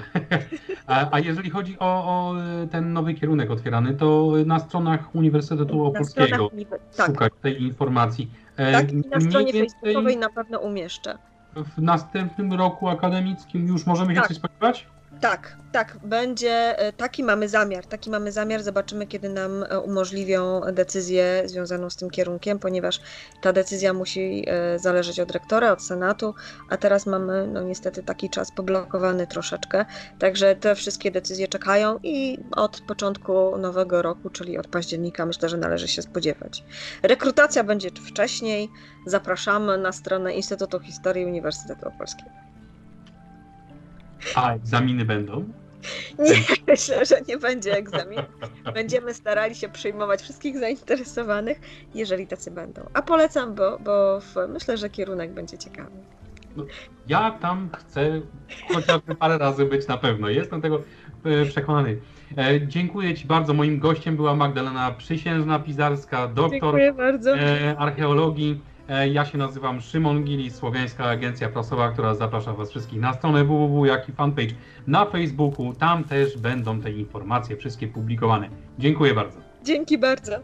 A, a jeżeli chodzi o, o ten nowy kierunek otwierany, to na stronach Uniwersytetu Opolskiego stronach uniwe- tak, szukać tej informacji. E, tak, i na stronie facebookowej na pewno umieszczę. W następnym roku akademickim już możemy się Tak. coś spodziewać? Tak, tak, będzie, e, taki mamy zamiar, taki mamy zamiar, zobaczymy kiedy nam e, umożliwią decyzję związaną z tym kierunkiem, ponieważ ta decyzja musi e, zależeć od rektora, od senatu, a teraz mamy no niestety taki czas poblokowany troszeczkę, także te wszystkie decyzje czekają i od początku nowego roku, czyli od października myślę, że należy się spodziewać. Rekrutacja będzie wcześniej, zapraszamy na stronę Instytutu Historii Uniwersytetu Opolskiego. A egzaminy będą? Nie, *laughs* myślę, że nie będzie egzaminu. Będziemy starali się przyjmować wszystkich zainteresowanych, jeżeli tacy będą. A polecam, bo, bo myślę, że kierunek będzie ciekawy. Ja tam chcę chociażby parę razy być na pewno. Jestem tego e, przekonany. E, Dziękuję Ci bardzo. Moim gościem była Magdalena Przysiężna Pizarska, doktor e, archeologii. E, Ja się nazywam Szymon Gili, Słowiańska Agencja Prasowa, która zaprasza Was wszystkich na stronę www, jak i fanpage na Facebooku. Tam też będą te informacje wszystkie publikowane. Dziękuję bardzo. Dzięki bardzo.